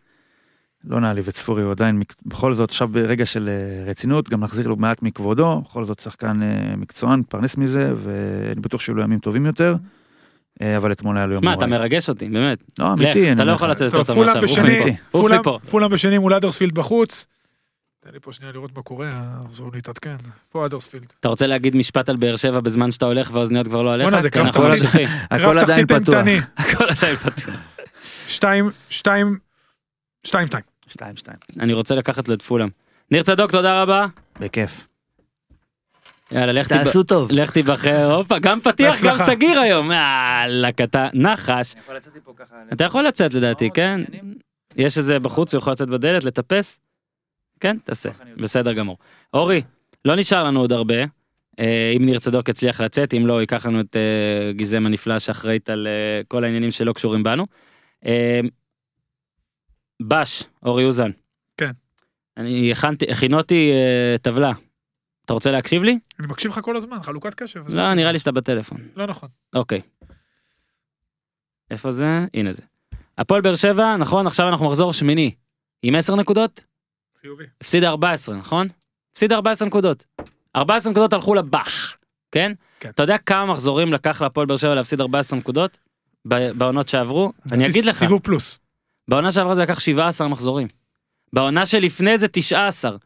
Speaker 1: לא נעליב את ספורי, הוא עדיין, בכל זאת, עכשיו ברגע של אה, רצינות, גם נחזיר לו מעט מכבודו, בכל זאת שחקן אה, מקצוען, מתפרנס מזה, ואני בטוח שיהיו לו ימים טובים יותר, אבל אתמול היה לו יום
Speaker 2: מה,
Speaker 1: נוראי.
Speaker 2: אתה מרגש אותי, באמת.
Speaker 1: לא, אמיתי,
Speaker 2: אתה לא יכול. לצאת יותר
Speaker 4: טוב,
Speaker 2: מעכשיו. עוף
Speaker 4: בשני,
Speaker 2: מפה.
Speaker 4: פולאם- בשני מול אדרספילד בחוץ. תן לי פה שנייה לראות מה קורה, עזור להתעדכן. איפה אדרספילד?
Speaker 2: אתה רוצה להגיד משפט על באר שבע בזמן שאתה הולך והאוזניות כבר לא עליך?
Speaker 4: בואנה, זה קרב
Speaker 2: אנחנו
Speaker 1: תחתית. הכל עדיין פתוח. [LAUGHS]
Speaker 2: הכל עדיין פתוח.
Speaker 4: שתיים, שתיים, שתיים, שתיים.
Speaker 1: שתיים, שתיים.
Speaker 2: אני רוצה לקחת לו את פולאם. ניר צדוק, תודה רבה.
Speaker 1: בכיף.
Speaker 2: יאללה, לך.
Speaker 1: תעשו טוב.
Speaker 2: לך תיבחר, הופה, גם פתיח, גם. סגיר היום. יאללה, קטן, נחש. אתה יכול לצאת לדעתי, כן? יש איזה בחוץ, הוא יכול לצאת בדלת, לטפס? כן, תעשה. בסדר גמור. אורי, לא נשאר לנו עוד הרבה. אה, אם ניר צדוק יצליח לצאת, אם לא, ייקח לנו את אה, גיזם הנפלא שאחראית על אה, כל העניינים שלא קשורים בנו. בש, אורי אוזן.
Speaker 4: כן.
Speaker 2: אני הכנתי, הכינותי טבלה. אתה רוצה להקשיב לי?
Speaker 4: אני מקשיב לך כל הזמן, חלוקת קשב.
Speaker 2: לא? נראה לי שאתה בטלפון.
Speaker 4: לא נכון.
Speaker 2: אוקיי. איפה זה? הנה זה. הפועל באר שבע, נכון, עכשיו אנחנו מחזור שמיני. עם 10 נקודות?
Speaker 4: חיובי.
Speaker 2: הפסידה 14, נכון? הפסידה 14 נקודות. 14 נקודות הלכו לבאח, כן?
Speaker 4: כן.
Speaker 2: אתה יודע כמה מחזורים לקח להפועל באר שבע להפסיד 14 נקודות? בעונות שעברו? אני אגיד לך,
Speaker 4: סיבוב פלוס.
Speaker 2: בעונה שעברה זה לקח 17 מחזורים. בעונה שלפני זה 19.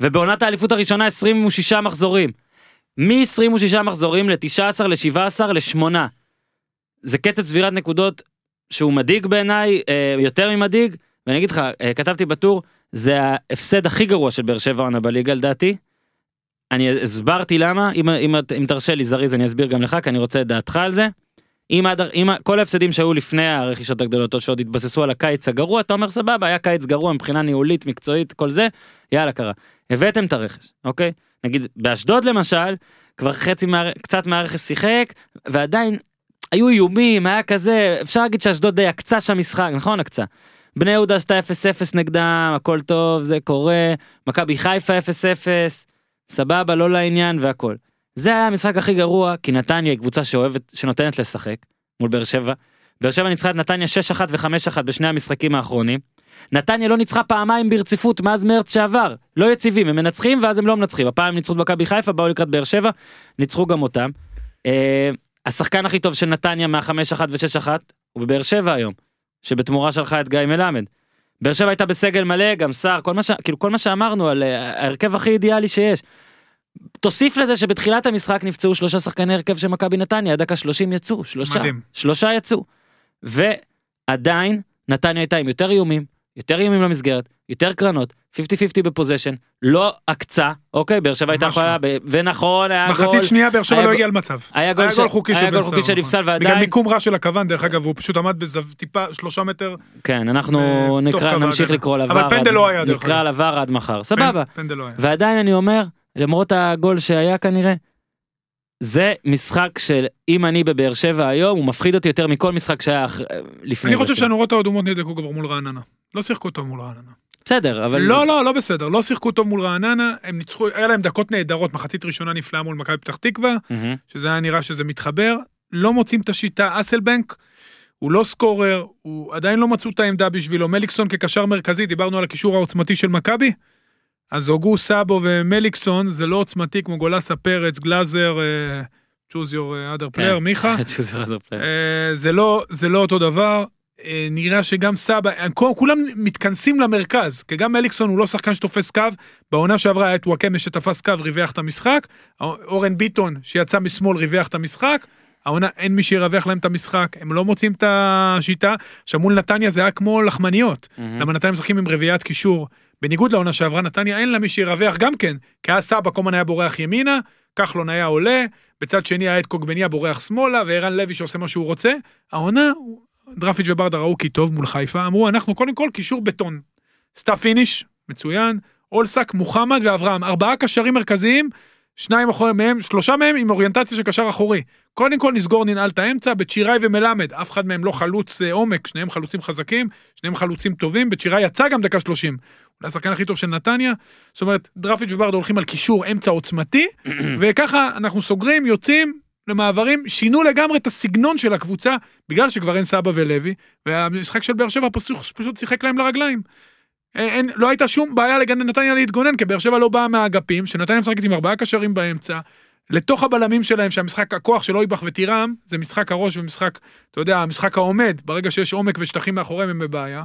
Speaker 2: ובעונת האליפות הראשונה 26 מחזורים. מ-26 מחזורים ל-19, ל-17, ל-8. זה קצב צבירת נקודות שהוא מדאיג בעיניי, אה, יותר ממדאיג, ואני אגיד לך, אה, כתבתי בטור, זה ההפסד הכי גרוע של באר שבע עונה בליגה לדעתי. אני הסברתי למה, אם, אם, אם תרשה לי זריז אני אסביר גם לך, כי אני רוצה את דעתך על זה. אם, עד, אם כל ההפסדים שהיו לפני הרכישות הגדולות או שעוד התבססו על הקיץ הגרוע, אתה אומר סבבה, היה קיץ גרוע מבחינה ניהולית, מקצועית, כל זה, יאללה קרה. הבאתם את הרכש, אוקיי? נגיד באשדוד למשל, כבר חצי, מה, קצת מהרכש שיחק, ועדיין היו איומים, היה כזה, אפשר להגיד שאשדוד די עקצה שם משחק, נכון עקצה. בני יהודה עשתה 0-0 נגדם, הכל טוב, זה קורה, מכבי חיפה 0-0, סבבה, לא לעניין והכל. זה היה המשחק הכי גרוע, כי נתניה היא קבוצה שאוהבת, שנותנת לשחק, מול באר שבע. באר שבע ניצחה את נתניה 6-1 ו-5-1 בשני המשחקים האחרונים. נתניה לא ניצחה פעמיים ברציפות מאז מרץ שעבר. לא יציבים, הם מנצחים ואז הם לא מנצחים. הפעם הם ניצחו את מכבי חיפה, באו לקראת באר שבע, ניצחו גם אותם. אה, השחקן הכי טוב של נתניה מה-5-1 ו-6-1 הוא בבאר שבע היום, שבתמורה שלחה את גיא מלמד. באר שבע הייתה בסגל מלא, גם סער, כל מה ש... כאילו כל מה שאמרנו על אה, ההרכב הכי אידיאלי שיש. תוסיף לזה שבתחילת המשחק נפצעו שלושה שחקני הרכב של מכבי נתניה, דקה 30 יצאו, שלושה.
Speaker 4: מדהים.
Speaker 2: שלושה יצאו. ועדיין נתניה הייתה עם יותר איומים, יותר איומים למסגרת, יותר קרנות, 50-50 בפוזיישן, לא הקצה, אוקיי, באר שבע הייתה יכולה, ב- ונכון, היה גול,
Speaker 4: מחצית שנייה באר שבע לא
Speaker 2: גול-
Speaker 4: הגיע למצב.
Speaker 2: היה גול ש-
Speaker 4: חוקי של בן סער,
Speaker 2: שנפסל. ועדיין-
Speaker 4: בגלל מיקום רע של הכוון דרך אגב הוא פשוט עמד בזו טיפה שלושה מטר.
Speaker 2: כן, אנחנו
Speaker 4: בתוך
Speaker 2: נקרא, נמשיך. לקרוא
Speaker 4: אבל
Speaker 2: לבר,
Speaker 4: פנדל לא היה, דרך
Speaker 2: נקרא
Speaker 4: אגב.
Speaker 2: לבר עד מחר, סבבה,
Speaker 4: פנ- פנדל לא היה.
Speaker 2: ועדיין אני אומר, למרות הגול שהיה כנראה, זה משחק של אם אני בבאר שבע היום, הוא מפחיד אותי יותר מכל משחק שהיה אח- לפני
Speaker 4: אני
Speaker 2: זה.
Speaker 4: חושב
Speaker 2: כן.
Speaker 4: שהנורות האדומות נדלקו כבר מול רעננה. לא שיחקו טוב מול רעננה.
Speaker 2: בסדר, אבל...
Speaker 4: לא לא לא בסדר לא שיחקו טוב מול רעננה הם ניצחו היה להם דקות נהדרות מחצית ראשונה נפלאה מול מכבי פתח תקווה
Speaker 2: מהמם.
Speaker 4: שזה היה נראה שזה מתחבר לא מוצאים את השיטה אסלבנק. הוא לא סקורר הוא עדיין לא מצאו את העמדה בשבילו מליקסון כקשר מרכזי דיברנו על הקישור העוצמתי של מכבי. אז הוגו סאבו ומליקסון זה לא עוצמתי כמו גולסה פרץ גלאזר אה, choose your other player מיכה.
Speaker 2: choose other player.
Speaker 4: אה, זה לא אותו דבר אה, נראה שגם סבע אה, כולם מתכנסים למרכז כי גם אליקסון הוא לא שחקן שתופס קו בעונה שעברה היה את וואקמה שתפס קו ריווח את המשחק אורן ביטון שיצא משמאל ריווח את המשחק. העונה אין מי שירווח להם את המשחק הם לא מוצאים את השיטה עכשיו מול נתניה זה היה כמו לחמניות
Speaker 2: מהמם.
Speaker 4: למה נתניה משחקים עם רביעיית קישור בניגוד לעונה שעברה נתניה אין לה מי שירווח גם כן כי דיא סבע כל הזמן היה בורח ימינה כחלון היה עולה בצד שני היה את קוגבניה בורח שמאלה וערן לוי שעושה מה שהוא רוצה. העונה דרפיץ' וברדה ראו כי טוב מול חיפה אמרו אנחנו קודם כל קישור בטון. סתיו פיניש מצוין. אולסק מוחמד ואברהם ארבעה קשרים מרכזיים שניים אחורי מהם שלושה מהם עם אוריינטציה של קשר אחורי. קודם כל נסגור ננעל את האמצע בצ'יראי ומלמד. אף אחד מהם לא חלוץ אה, עומק שניהם חלוצים חזקים שניהם חלוצים טובים. בצ'יראי יצא גם דקה 30 אולי השחקן הכי טוב של נתניה זאת אומרת דרפיץ' וברדה הולכים על קישור אמצע עוצמתי [CLEARS THROAT] וככה אנחנו סוגרים יוצאים למעברים שינו לגמרי את הסגנון של הקבוצה בגלל שכבר אין סבא ולוי והמשחק של באר שבע פשוט, פשוט שיחק להם לרגליים. אין, אין, לא הייתה שום בעיה לגן נתניה להתגונן כי באר שבע לא באה מהאגפים שנתניה משחקת עם ארבעה קשרים באמצע. לתוך הבלמים שלהם שהמשחק הכוח של אויבך וטירם זה משחק הראש ומשחק אתה יודע המשחק העומד ברגע שיש עומק ושטחים מאחוריהם הם בבעיה.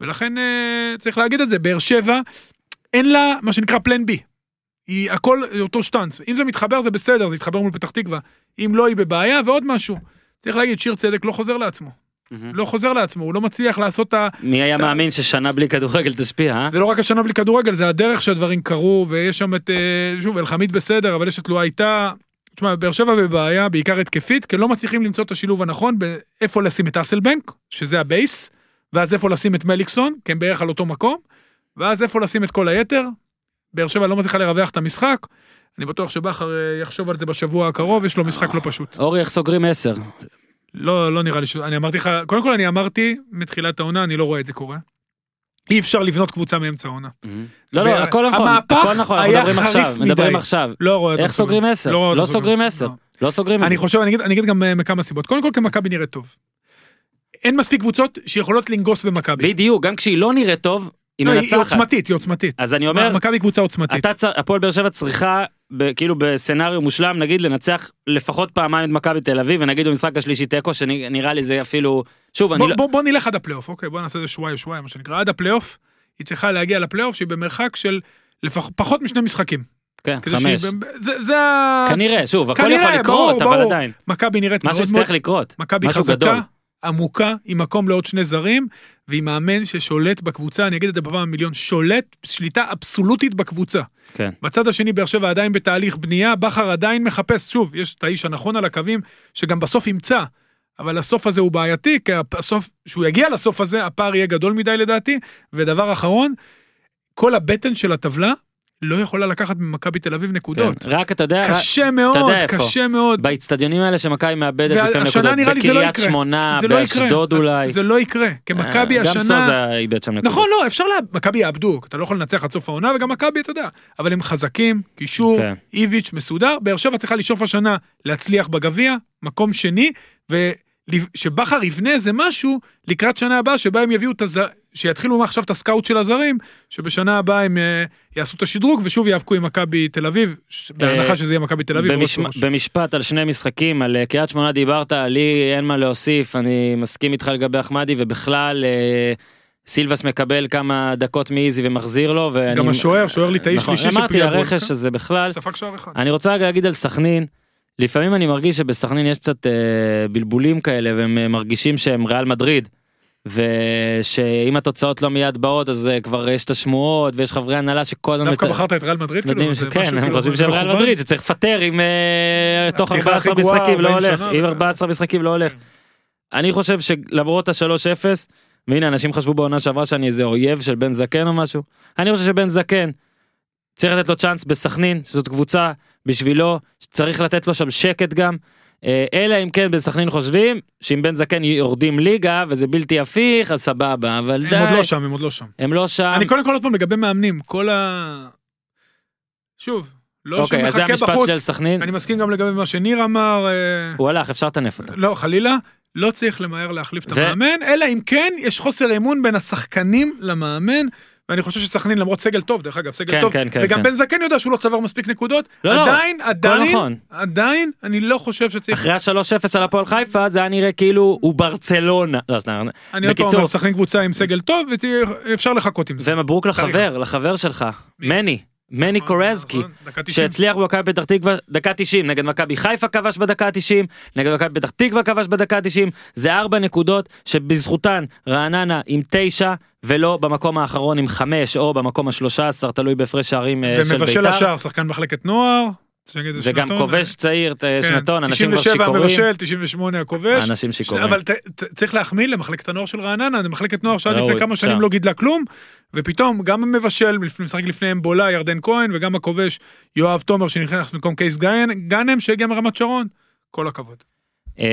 Speaker 4: ולכן אה, צריך להגיד את זה באר שבע אין לה מה שנקרא plan B. היא הכל אותו שטאנץ אם זה מתחבר זה בסדר זה יתחבר מול פתח תקווה אם לא היא בבעיה ועוד משהו. צריך להגיד שיר צדק לא חוזר לעצמו
Speaker 2: מהמם.
Speaker 4: לא חוזר לעצמו הוא לא מצליח לעשות את ה...
Speaker 2: מי היה
Speaker 4: אתה-
Speaker 2: מאמין ששנה בלי כדורגל תשפיע, אה?
Speaker 4: זה לא רק השנה בלי כדורגל זה הדרך שהדברים קרו ויש שם את אה, שוב אלחמיד בסדר אבל יש את לואי הייתה. תשמע באר שבע בבעיה בעיקר התקפית כי לא מצליחים למצוא את השילוב הנכון באיפה לשים את אסלבנק שזה ה base ואז איפה לשים את מליקסון כי הם בערך על אותו מקום ואז איפה לשים את כל היתר. באר שבע לא מצליחה לרווח את המשחק. אני בטוח שבכר אה, יחשוב על זה בשבוע הקרוב יש לו משחק לא פשוט.
Speaker 2: אורי, איך סוגרים 10?
Speaker 4: לא לא נראה לי ש... אני אמרתי לך קודם כל אני אמרתי מתחילת העונה אני לא רואה את זה קורה. אי אפשר לבנות קבוצה מאמצע העונה.
Speaker 2: לא, לא, הכל נכון, הכל נכון, אנחנו מדברים עכשיו, מדברים. עכשיו.
Speaker 4: לא רואה אותם
Speaker 2: איך סוגרים 10?
Speaker 4: רואה
Speaker 2: לא
Speaker 4: אותם
Speaker 2: סוגרים 10.
Speaker 4: לא.
Speaker 2: לא סוגרים את זה.
Speaker 4: חושב, אני אגיד, אני אגיד גם אה, מכמה סיבות. קודם כל, כי מכבי נראית טוב. אין מספיק קבוצות שיכולות לנגוס במכבי.
Speaker 2: בדיוק, גם כשהיא לא נראית טוב, היא
Speaker 4: לא, היא
Speaker 2: מנצחת.
Speaker 4: עוצמתית, היא עוצמתית.
Speaker 2: אז אני אומר,
Speaker 4: מכבי קבוצה עוצמתית.
Speaker 2: אתה צר... הפועל באר שבע צריכה, ב... כאילו ב scenario מושלם, נגיד לנצח לפחות פעמיים את מכבי תל אביב, ונגיד במשחק השלישי תיקו, שנראה לי זה אפילו, שוב, אני
Speaker 4: בוא,
Speaker 2: לא...
Speaker 4: בוא, בוא נלך עד הפלייאוף, אוקיי? בוא נעשה את זה שבועיים שבועיים, מה שנקרא. עד הפלייאוף, היא צריכה להגיע לפלייאוף שהיא במרחק של לפח, פחות משני משחקים.
Speaker 2: כן, חמש.
Speaker 4: שהיא, זה, זה ה...
Speaker 2: כנראה, שוב, הכל יכול לקרות,
Speaker 4: ברור,
Speaker 2: אבל
Speaker 4: ברור.
Speaker 2: עדיין.
Speaker 4: מכבי נראית
Speaker 2: משהו
Speaker 4: מאוד מאוד...
Speaker 2: יצטרך לקרות.
Speaker 4: מכבי
Speaker 2: משהו
Speaker 4: חזקה,
Speaker 2: גדול.
Speaker 4: עמוקה, עם מקום לעוד שני זרים, ועם מאמן ששולט בקבוצה, אני אגיד את זה בפעם המיליון, שולט שליטה אבסולוטית בקבוצה.
Speaker 2: כן.
Speaker 4: בצד השני באר שבע עדיין בתהליך בנייה, בכר עדיין מחפש, שוב, יש את האיש הנכון על הקווים, שגם בסוף ימצא, אבל הסוף הזה הוא בעייתי, כי הסוף, שהוא יגיע לסוף הזה, הפער יהיה גדול מדי לדעתי, ודבר אחרון, כל הבטן של הטבלה לא יכולה לקחת ממכבי תל אביב נקודות.
Speaker 2: כן. רק אתה יודע,
Speaker 4: קשה מאוד,
Speaker 2: יודע איפה.
Speaker 4: קשה מאוד.
Speaker 2: באיצטדיונים האלה שמכבי מאבדת לפעמים נקודות,
Speaker 4: לא
Speaker 2: בקריית. שמונה,
Speaker 4: לא יקרה.
Speaker 2: באשדוד אולי.
Speaker 4: זה לא יקרה, כי מכבי
Speaker 2: אה, גם
Speaker 4: השנה...
Speaker 2: סוזה איבד שם נקודות.
Speaker 4: נכון, לא, אפשר לה... מכבי יאבדו, אתה לא יכול לנצח עד סוף העונה, וגם מכבי, אתה יודע. אבל הם חזקים, קישור,
Speaker 2: כן.
Speaker 4: איביץ', מסודר. באר שבע צריכה לשאוף השנה להצליח בגביע, מקום שני, ושבכר יבנה איזה משהו לקראת שנה הבאה, שבה הם יביאו את הז... שיתחילו מעכשיו את הסקאוט של הזרים, שבשנה הבאה הם אה, יעשו את השדרוג, ושוב יאבקו עם מכבי תל אביב, ש- בהנחה שזה יהיה מכבי תל אביב. סורש.
Speaker 2: במשפט על שני משחקים, על אה, קריית שמונה דיברת, לי אין מה להוסיף, אני מסכים איתך לגבי אחמדי, ובכלל אה, סילבס מקבל כמה דקות מאיזי ומחזיר לו. ואני...
Speaker 4: גם השוער, שוער ליטאי
Speaker 2: נכון,
Speaker 4: שלישי
Speaker 2: אמרתי,
Speaker 4: שפגיע בו.
Speaker 2: הרכש הזה בכלל,
Speaker 4: ספג שער אחד.
Speaker 2: אני רוצה רגע להגיד על סכנין, לפעמים אני מרגיש שבסכנין יש קצת אה, בלבולים כאלה, והם אה, מרגישים שהם ריאל מדריד. ושאם התוצאות לא מיד באות אז אה, כבר יש את השמועות ויש חברי הנהלה שכל הזמן
Speaker 4: דווקא בחרת את ריאל מדריד כאילו?
Speaker 2: שכן
Speaker 4: משהו
Speaker 2: הם
Speaker 4: כאילו
Speaker 2: חושבים שהם ריאל? מדריד שצריך לפטר אם אה, תוך
Speaker 4: הפתיחה
Speaker 2: 14
Speaker 4: הכי גרועה,
Speaker 2: משחקים לא
Speaker 4: 40
Speaker 2: הולך אם
Speaker 4: ו-
Speaker 2: 14 משחקים לא הולך. אני חושב שלמרות ה-3-0 והנה אנשים חשבו בעונה שעברה שאני איזה אויב של בן זקן או משהו אני חושב שבן זקן צריך לתת לו צ'אנס בסכנין שזאת קבוצה בשבילו צריך לתת לו שם שקט גם. אה, אלא אם כן בסכנין חושבים שאם בן זקן יורדים ליגה וזה בלתי הפיך אז סבבה אבל די
Speaker 4: הם עוד לא שם, הם עוד לא שם.
Speaker 2: הם לא שם.
Speaker 4: אני קודם כל עוד פעם לגבי מאמנים, כל ה... שוב, לא
Speaker 2: אוקיי אז זה המשפט
Speaker 4: בחוץ.
Speaker 2: של סכנין
Speaker 4: אני מסכים גם לגבי מה שניר אמר, אה,
Speaker 2: הוא הלך אפשר לטנף אותו.
Speaker 4: לא, חלילה, לא צריך למהר להחליף את
Speaker 2: ו-
Speaker 4: המאמן, אלא אם כן יש חוסר אמון בין השחקנים למאמן. ואני חושב שסכנין למרות סגל טוב דרך אגב סגל
Speaker 2: כן,
Speaker 4: טוב
Speaker 2: כן, כן,
Speaker 4: וגם
Speaker 2: כן.
Speaker 4: בן זקן יודע שהוא לא צבר מספיק נקודות
Speaker 2: לא, לא,
Speaker 4: עדיין עדיין
Speaker 2: נכון.
Speaker 4: עדיין אני לא חושב שצריך
Speaker 2: אחרי ה-3-0 על הפועל חיפה זה היה נראה כאילו הוא ברצלונה. לא.
Speaker 4: אני עוד פעם אומר סכנין קבוצה עם סגל טוב ואפשר לחכות עם זה.
Speaker 2: ומברוק. לחבר, לחבר שלך, מני, מני
Speaker 4: נכון,
Speaker 2: קורזקי,
Speaker 4: נכון, 90.
Speaker 2: שהצליח במכבי פתח תקווה דקה 90 נגד מכבי חיפה כבש בדקה ה-90 נגד מכבי פתח תקווה כבש בדקה ה-90 זה ארבע נקודות שבזכותן רעננה עם תשע ולא במקום האחרון עם חמש או במקום השלושה עשר תלוי בהפרש שערים אה, של
Speaker 4: ומבשל
Speaker 2: בית"ר
Speaker 4: השער שחקן מחלקת נוער.
Speaker 2: וגם כובש צעיר אה,
Speaker 4: כן,
Speaker 2: שנתון אנשים
Speaker 4: 97
Speaker 2: שיכורים
Speaker 4: המבשל 98 הכובש.
Speaker 2: אנשים שיכורים.
Speaker 4: אבל ת- ת- צריך להחמיא למחלקת הנוער של רעננה, זה מחלקת נוער שעד לפני כמה. שנים לא גידלה כלום, ופתאום גם המבשל, משחק לפניהם בולה ירדן כהן, וגם הכובש יואב תומר שנכנס במקום קייס גאנם- שהגיע מרמת שרון, כל הכבוד.
Speaker 2: אה,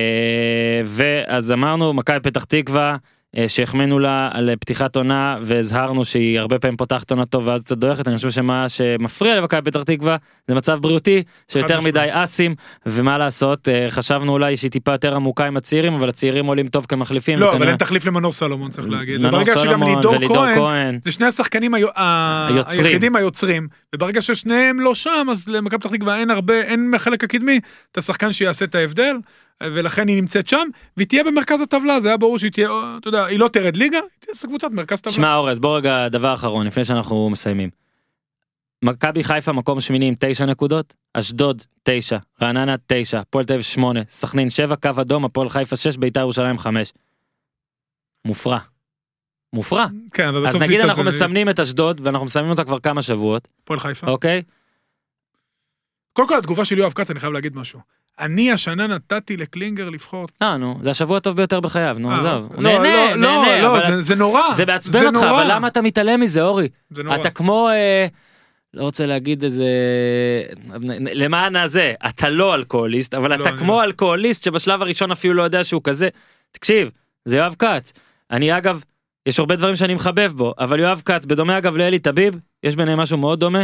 Speaker 2: ואז אמרנו מכבי פתח תקווה אה, שהחמאנו לה על פתיחת עונה והזהרנו שהיא הרבה פעמים פותחת עונה טוב ואז קצת דועכת אני חושב שמה שמפריע למכבי פתח תקווה זה מצב בריאותי שיותר. מדי אסים ומה לעשות אה, חשבנו אולי שהיא טיפה יותר עמוקה עם הצעירים אבל הצעירים עולים טוב כמחליפים.
Speaker 4: לא,
Speaker 2: וכנראה-
Speaker 4: אבל אין תחליף למנור סלומון צריך להגיד.
Speaker 2: מנור
Speaker 4: שגם לידור
Speaker 2: ולידור
Speaker 4: כהן,
Speaker 2: כהן
Speaker 4: זה שני השחקנים היו- ה-
Speaker 2: היוצרים.
Speaker 4: היחידים היוצרים, וברגע ששניהם לא שם, אז למכבי פתח תקווה אין הרבה, אין מהחלק הקדמי את השחקן שיעשה את ההבדל, ולכן היא נמצאת שם, והיא תהיה במרכז הטבלה, זה היה ברור שהיא תהיה, אתה יודע, היא לא תרד ליגה, היא תהיה קבוצת מרכז טבלה.
Speaker 2: שמע אורז בוא רגע דבר אחרון לפני שאנחנו מסיימים. מכבי חיפה מקום שמיני עם תשע נקודות, אשדוד תשע, רעננה תשע, הפועל תל אביב שמונה, סכנין שבע, קו אדום, הפועל חיפה שש, בית"ר ירושלים חמש. מופרע. מופרע.
Speaker 4: כן, אבל
Speaker 2: אז נגיד
Speaker 4: זה
Speaker 2: אנחנו
Speaker 4: יתאזן.
Speaker 2: מסמנים את אשדוד ואנחנו מסמנים אותה כבר כמה שבועות,
Speaker 4: הפועל חיפה.
Speaker 2: אוקיי?
Speaker 4: קודם כל התגובה של יואב כץ, אני חייב להגיד משהו. אני השנה נתתי לקלינגר לבחור.
Speaker 2: לא נו, זה השבוע הטוב ביותר בחייו, נו
Speaker 4: אה,
Speaker 2: עזוב. הוא
Speaker 4: לא,
Speaker 2: נהנה,
Speaker 4: לא, לא,
Speaker 2: נהנה,
Speaker 4: לא,
Speaker 2: אבל
Speaker 4: זה- נורא.
Speaker 2: זה מעצבן אותך,
Speaker 4: נורא.
Speaker 2: אבל למה אתה מתעלם מזה אורי?
Speaker 4: זה נורא.
Speaker 2: אתה כמו אה, לא רוצה להגיד איזה למען הזה אתה לא אלכוהוליסט אבל
Speaker 4: לא,
Speaker 2: אתה כמו
Speaker 4: לא.
Speaker 2: אלכוהוליסט שבשלב הראשון אפילו לא יודע שהוא כזה. תקשיב זה יואב כץ אני אגב יש הרבה דברים שאני מחבב בו אבל יואב כץ בדומה אגב לאלי טביב יש ביניהם משהו מאוד דומה.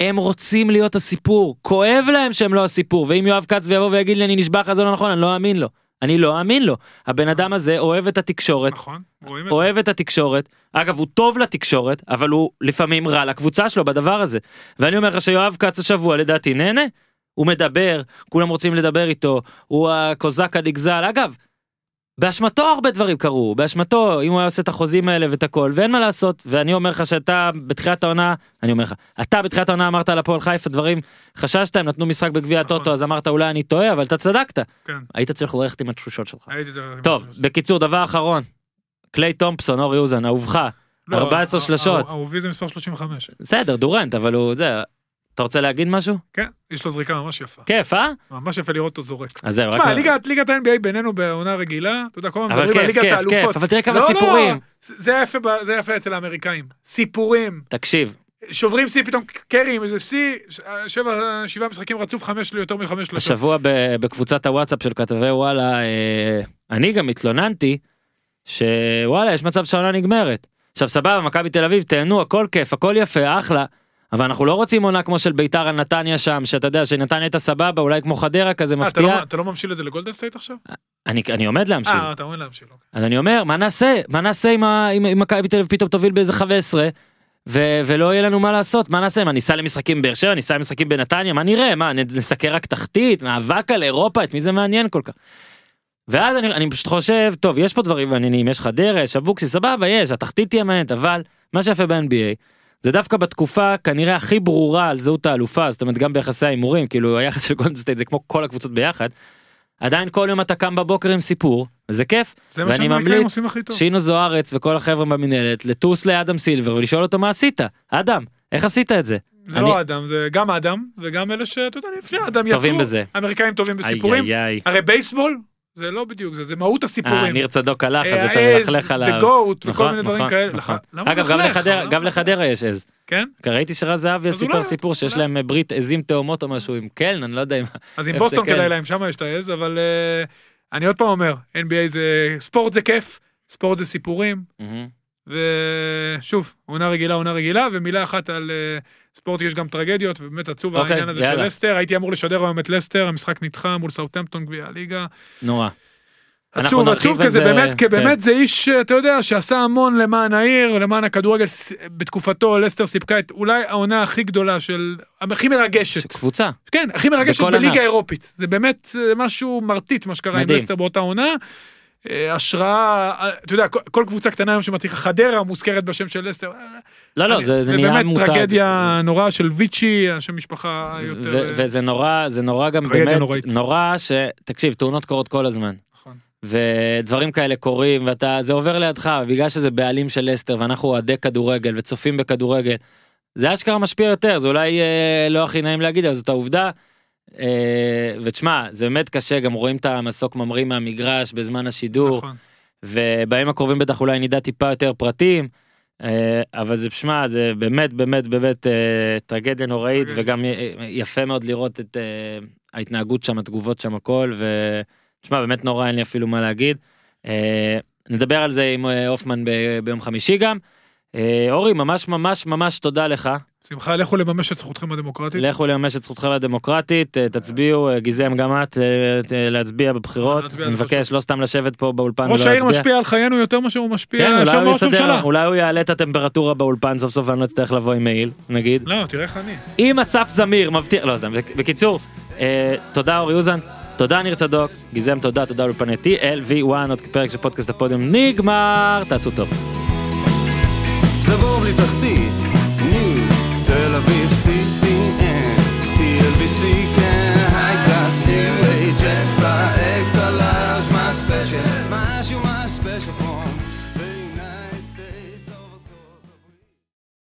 Speaker 2: הם רוצים להיות הסיפור. כואב להם שהם לא הסיפור ואם יואב כץ יבוא ויגיד לי אני נשבע לך זה לא נכון אני לא אאמין לו. אני לא אאמין לו. הבן אדם הזה אוהב את התקשורת
Speaker 4: נכון.
Speaker 2: אוהב את התקשורת, אגב הוא טוב לתקשורת, אבל הוא לפעמים רע לקבוצה שלו בדבר הזה. ואני אומר לך שיואב כץ השבוע לדעתי נהנה, הוא מדבר, כולם רוצים לדבר איתו, הוא הקוזק הנגזל, אגב, באשמתו הרבה דברים קרו, באשמתו, אם הוא היה עושה את החוזים האלה ואת הכל, ואין מה לעשות, ואני אומר לך שאתה בתחילת העונה, אני אומר לך, אתה בתחילת העונה אמרת על הפועל חיפה דברים, חששת, הם נתנו משחק בגביע
Speaker 4: נכון.
Speaker 2: הטוטו, אז אמרת אולי אני טועה, אבל אתה צדקת,
Speaker 4: כן,
Speaker 2: היית צריך ללכת עם התחושות שלך. טוב, בקיצור, דבר אחרון. קליי תומפסון, אורי אוזן, אהובך.
Speaker 4: לא,
Speaker 2: 14
Speaker 4: ה-
Speaker 2: שלשות.
Speaker 4: ה- אהובי זה מספר 35.
Speaker 2: בסדר, דורנט, אבל הוא זה... אתה רוצה להגיד משהו?
Speaker 4: כן, יש לו זריקה ממש יפה.
Speaker 2: כיף, אה?
Speaker 4: ממש יפה לראות אותו זורק.
Speaker 2: אז זהו, רק...
Speaker 4: תשמע, ליגת ה-NBA בינינו בעונה רגילה, אתה יודע, כל הזמן
Speaker 2: אבל
Speaker 4: מדברים על
Speaker 2: כיף,
Speaker 4: ליגת
Speaker 2: כיף,
Speaker 4: האלופות.
Speaker 2: כיף, אבל תראה כמה
Speaker 4: לא, לא,
Speaker 2: סיפורים.
Speaker 4: זה יפה אצל האמריקאים. סיפורים.
Speaker 2: תקשיב,
Speaker 4: שוברים שיא, פתאום קרי עם איזה שיא, שבע, שבעה משחקים רצוף, חמש, יותר מחמש שלושות.
Speaker 2: השבוע בקבוצת הוואטסאפ של כתבי וואלה, אה, אני גם התלוננתי, שוואלה, יש מצב שהעונה נגמרת. עכשיו סבבה, מכבי תל אביב, תהנו, הכל כיף, הכל יפה, אחלה. אבל אנחנו לא רוצים עונה כמו של ביתר על נתניה שם, שאתה יודע שנתניה הייתה סבבה, אולי כמו חדרה כזה
Speaker 4: אה, אתה לא-
Speaker 2: מפתיע.
Speaker 4: אתה לא ממשיל את זה לגולדן סטייט עכשיו?
Speaker 2: אני אני עומד להמשיך.
Speaker 4: אה, אתה אומר להמשיל. אוקיי.
Speaker 2: אז אני אומר מה נעשה מה נעשה אם מכבי תל אביב פתאום תוביל באיזה 15 ו- ולא יהיה לנו מה לעשות מה נעשה מה ניסע למשחקים באר שבע ניסע למשחקים בנתניה מה נראה מה נסקר רק תחתית מאבק על אירופה את מי זה מעניין כל כך. ואז אני, אני פשוט חושב טוב יש פה דברים מעניינים יש חדרה יש אבוקסיס סבבה יש התחתית תהיה מעניינת אבל מה שיפה ב-NBA זה דווקא בתקופה כנראה הכי ברורה על זהות האלופה זאת אומרת גם ביחסי ההימורים כאילו היחס של גולדן סטייט זה כמו כל הקבוצות ביחד. עדיין כל יום אתה קם בבוקר עם סיפור, וזה כיף.
Speaker 4: זה
Speaker 2: ואני ממליץ. שינו זוארץ וכל החבר'ה במינהלת לטוס לאדם סילבר ולשאול אותו מה עשית. אדם, איך עשית את זה?
Speaker 4: זה
Speaker 2: אני-
Speaker 4: לא אדם, זה גם אדם, וגם אלה שאתה יודע, לפני אדם
Speaker 2: טובים
Speaker 4: יצאו.
Speaker 2: בזה.
Speaker 4: אמריקאים טובים בסיפורים.
Speaker 2: איי, איי, איי.
Speaker 4: הרי בייסבול, זה לא בדיוק זה, זה מהות
Speaker 2: אה,
Speaker 4: הסיפורים.
Speaker 2: ניר צדוק הלך, אז
Speaker 4: אה,
Speaker 2: אתה
Speaker 4: העז,
Speaker 2: מלכלך
Speaker 4: The
Speaker 2: עליו.
Speaker 4: goat וכל
Speaker 2: נכון,
Speaker 4: מיני דברים
Speaker 2: נכון,
Speaker 4: כאלה.
Speaker 2: נכון. אגב, גם? לחדרה- יש עז.
Speaker 4: כן?
Speaker 2: ראיתי שרז זהבי סיפר
Speaker 4: אולי-
Speaker 2: סיפור שיש
Speaker 4: אולי-
Speaker 2: להם ברית עזים תאומות או משהו עם קלן, אני לא יודע אם...
Speaker 4: אז עם בוסטון
Speaker 2: כן?
Speaker 4: כדאי להם, שם יש את העז, אבל אה, אני עוד פעם אומר, NBA זה, ספורט זה כיף, ספורט זה סיפורים. ושוב, עונה רגילה, עונה רגילה, ומילה אחת על אה, ספורט יש גם טרגדיות, ובאמת עצוב
Speaker 2: אוקיי,
Speaker 4: העניין הזה של
Speaker 2: יאללה.
Speaker 4: לסטר, הייתי אמור לשדר היום את לסטר, המשחק נדחה מול סאוטהמפטון גביע הליגה.
Speaker 2: נורא.
Speaker 4: עצוב, עצוב, כי זה באמת, כי
Speaker 2: כן.
Speaker 4: באמת זה איש, אה, אתה יודע, שעשה המון למען העיר, למען הכדורגל, בתקופתו לסטר סיפקה את אולי העונה הכי גדולה של, הכי מרגשת.
Speaker 2: קבוצה.
Speaker 4: כן, הכי מרגשת בליגה. האירופית. זה באמת אה, משהו מרטיט מה שקרה עם. לסטר באותה עונה. אה, השראה, אה, אתה יודע, כל- קבוצה קטנה היום שמצליחה, חדרה מוזכרת בשם של לסטר. אה,
Speaker 2: לא, לא, זה זה נהיה
Speaker 4: באמת
Speaker 2: מותג.
Speaker 4: טרגדיה נוראה של ויצ'י, השם משפחה יותר...
Speaker 2: ו- וזה נורא, זה נורא גם באמת,
Speaker 4: נוראית.
Speaker 2: נורא ש... תקשיב, תאונות קורות כל הזמן.
Speaker 4: נכון.
Speaker 2: ודברים כאלה קורים ואתה זה עובר לידך בגלל שזה בעלים של לסטר ואנחנו אוהדי כדורגל וצופים בכדורגל. זה אשכרה משפיע יותר זה אולי אה, לא הכי נעים להגיד אבל זאת העובדה. אה, ותשמע זה באמת קשה גם רואים את המסוק ממריא מהמגרש בזמן השידור
Speaker 4: נכון.
Speaker 2: ובימים הקרובים בטח אולי נדע טיפה יותר פרטים. אה, אבל זה שמע זה באמת באמת באמת אה, טרגדיה נוראית. וגם יפה מאוד לראות את ההתנהגות שם התגובות שם הכל ותשמע באמת נורא אין לי אפילו מה להגיד. נדבר על זה עם הופמן ביום חמישי גם. אורי ממש ממש ממש תודה לך
Speaker 4: שמחה, לכו לממש את זכותכם הדמוקרטית.
Speaker 2: לכו לממש את זכותכם הדמוקרטית אה, תצביעו אה, גיזם גם את אה, להצביע בבחירות אני מבקש לא סתם לשבת פה באולפן
Speaker 4: ראש
Speaker 2: ולא
Speaker 4: העיר
Speaker 2: להצביע.
Speaker 4: משפיע על חיינו יותר מאשר הוא משפיע
Speaker 2: כן,
Speaker 4: שם ראש
Speaker 2: יסדר,
Speaker 4: ממשלה.
Speaker 2: אולי הוא יעלה את הטמפרטורה באולפן סוף סוף ואני לא אצטרך לבוא עם מעיל, נגיד.
Speaker 4: לא, תראה איך אני.
Speaker 2: אם אסף זמיר מבטיח, לא סתם, בק- בקיצור, תודה אורי אוזן, תודה ניר צדוק, גיזם תודה, תודה לאולפני TLV1, עוד פרק של פודקאסט הפודיום נגמר, תעשו טוב.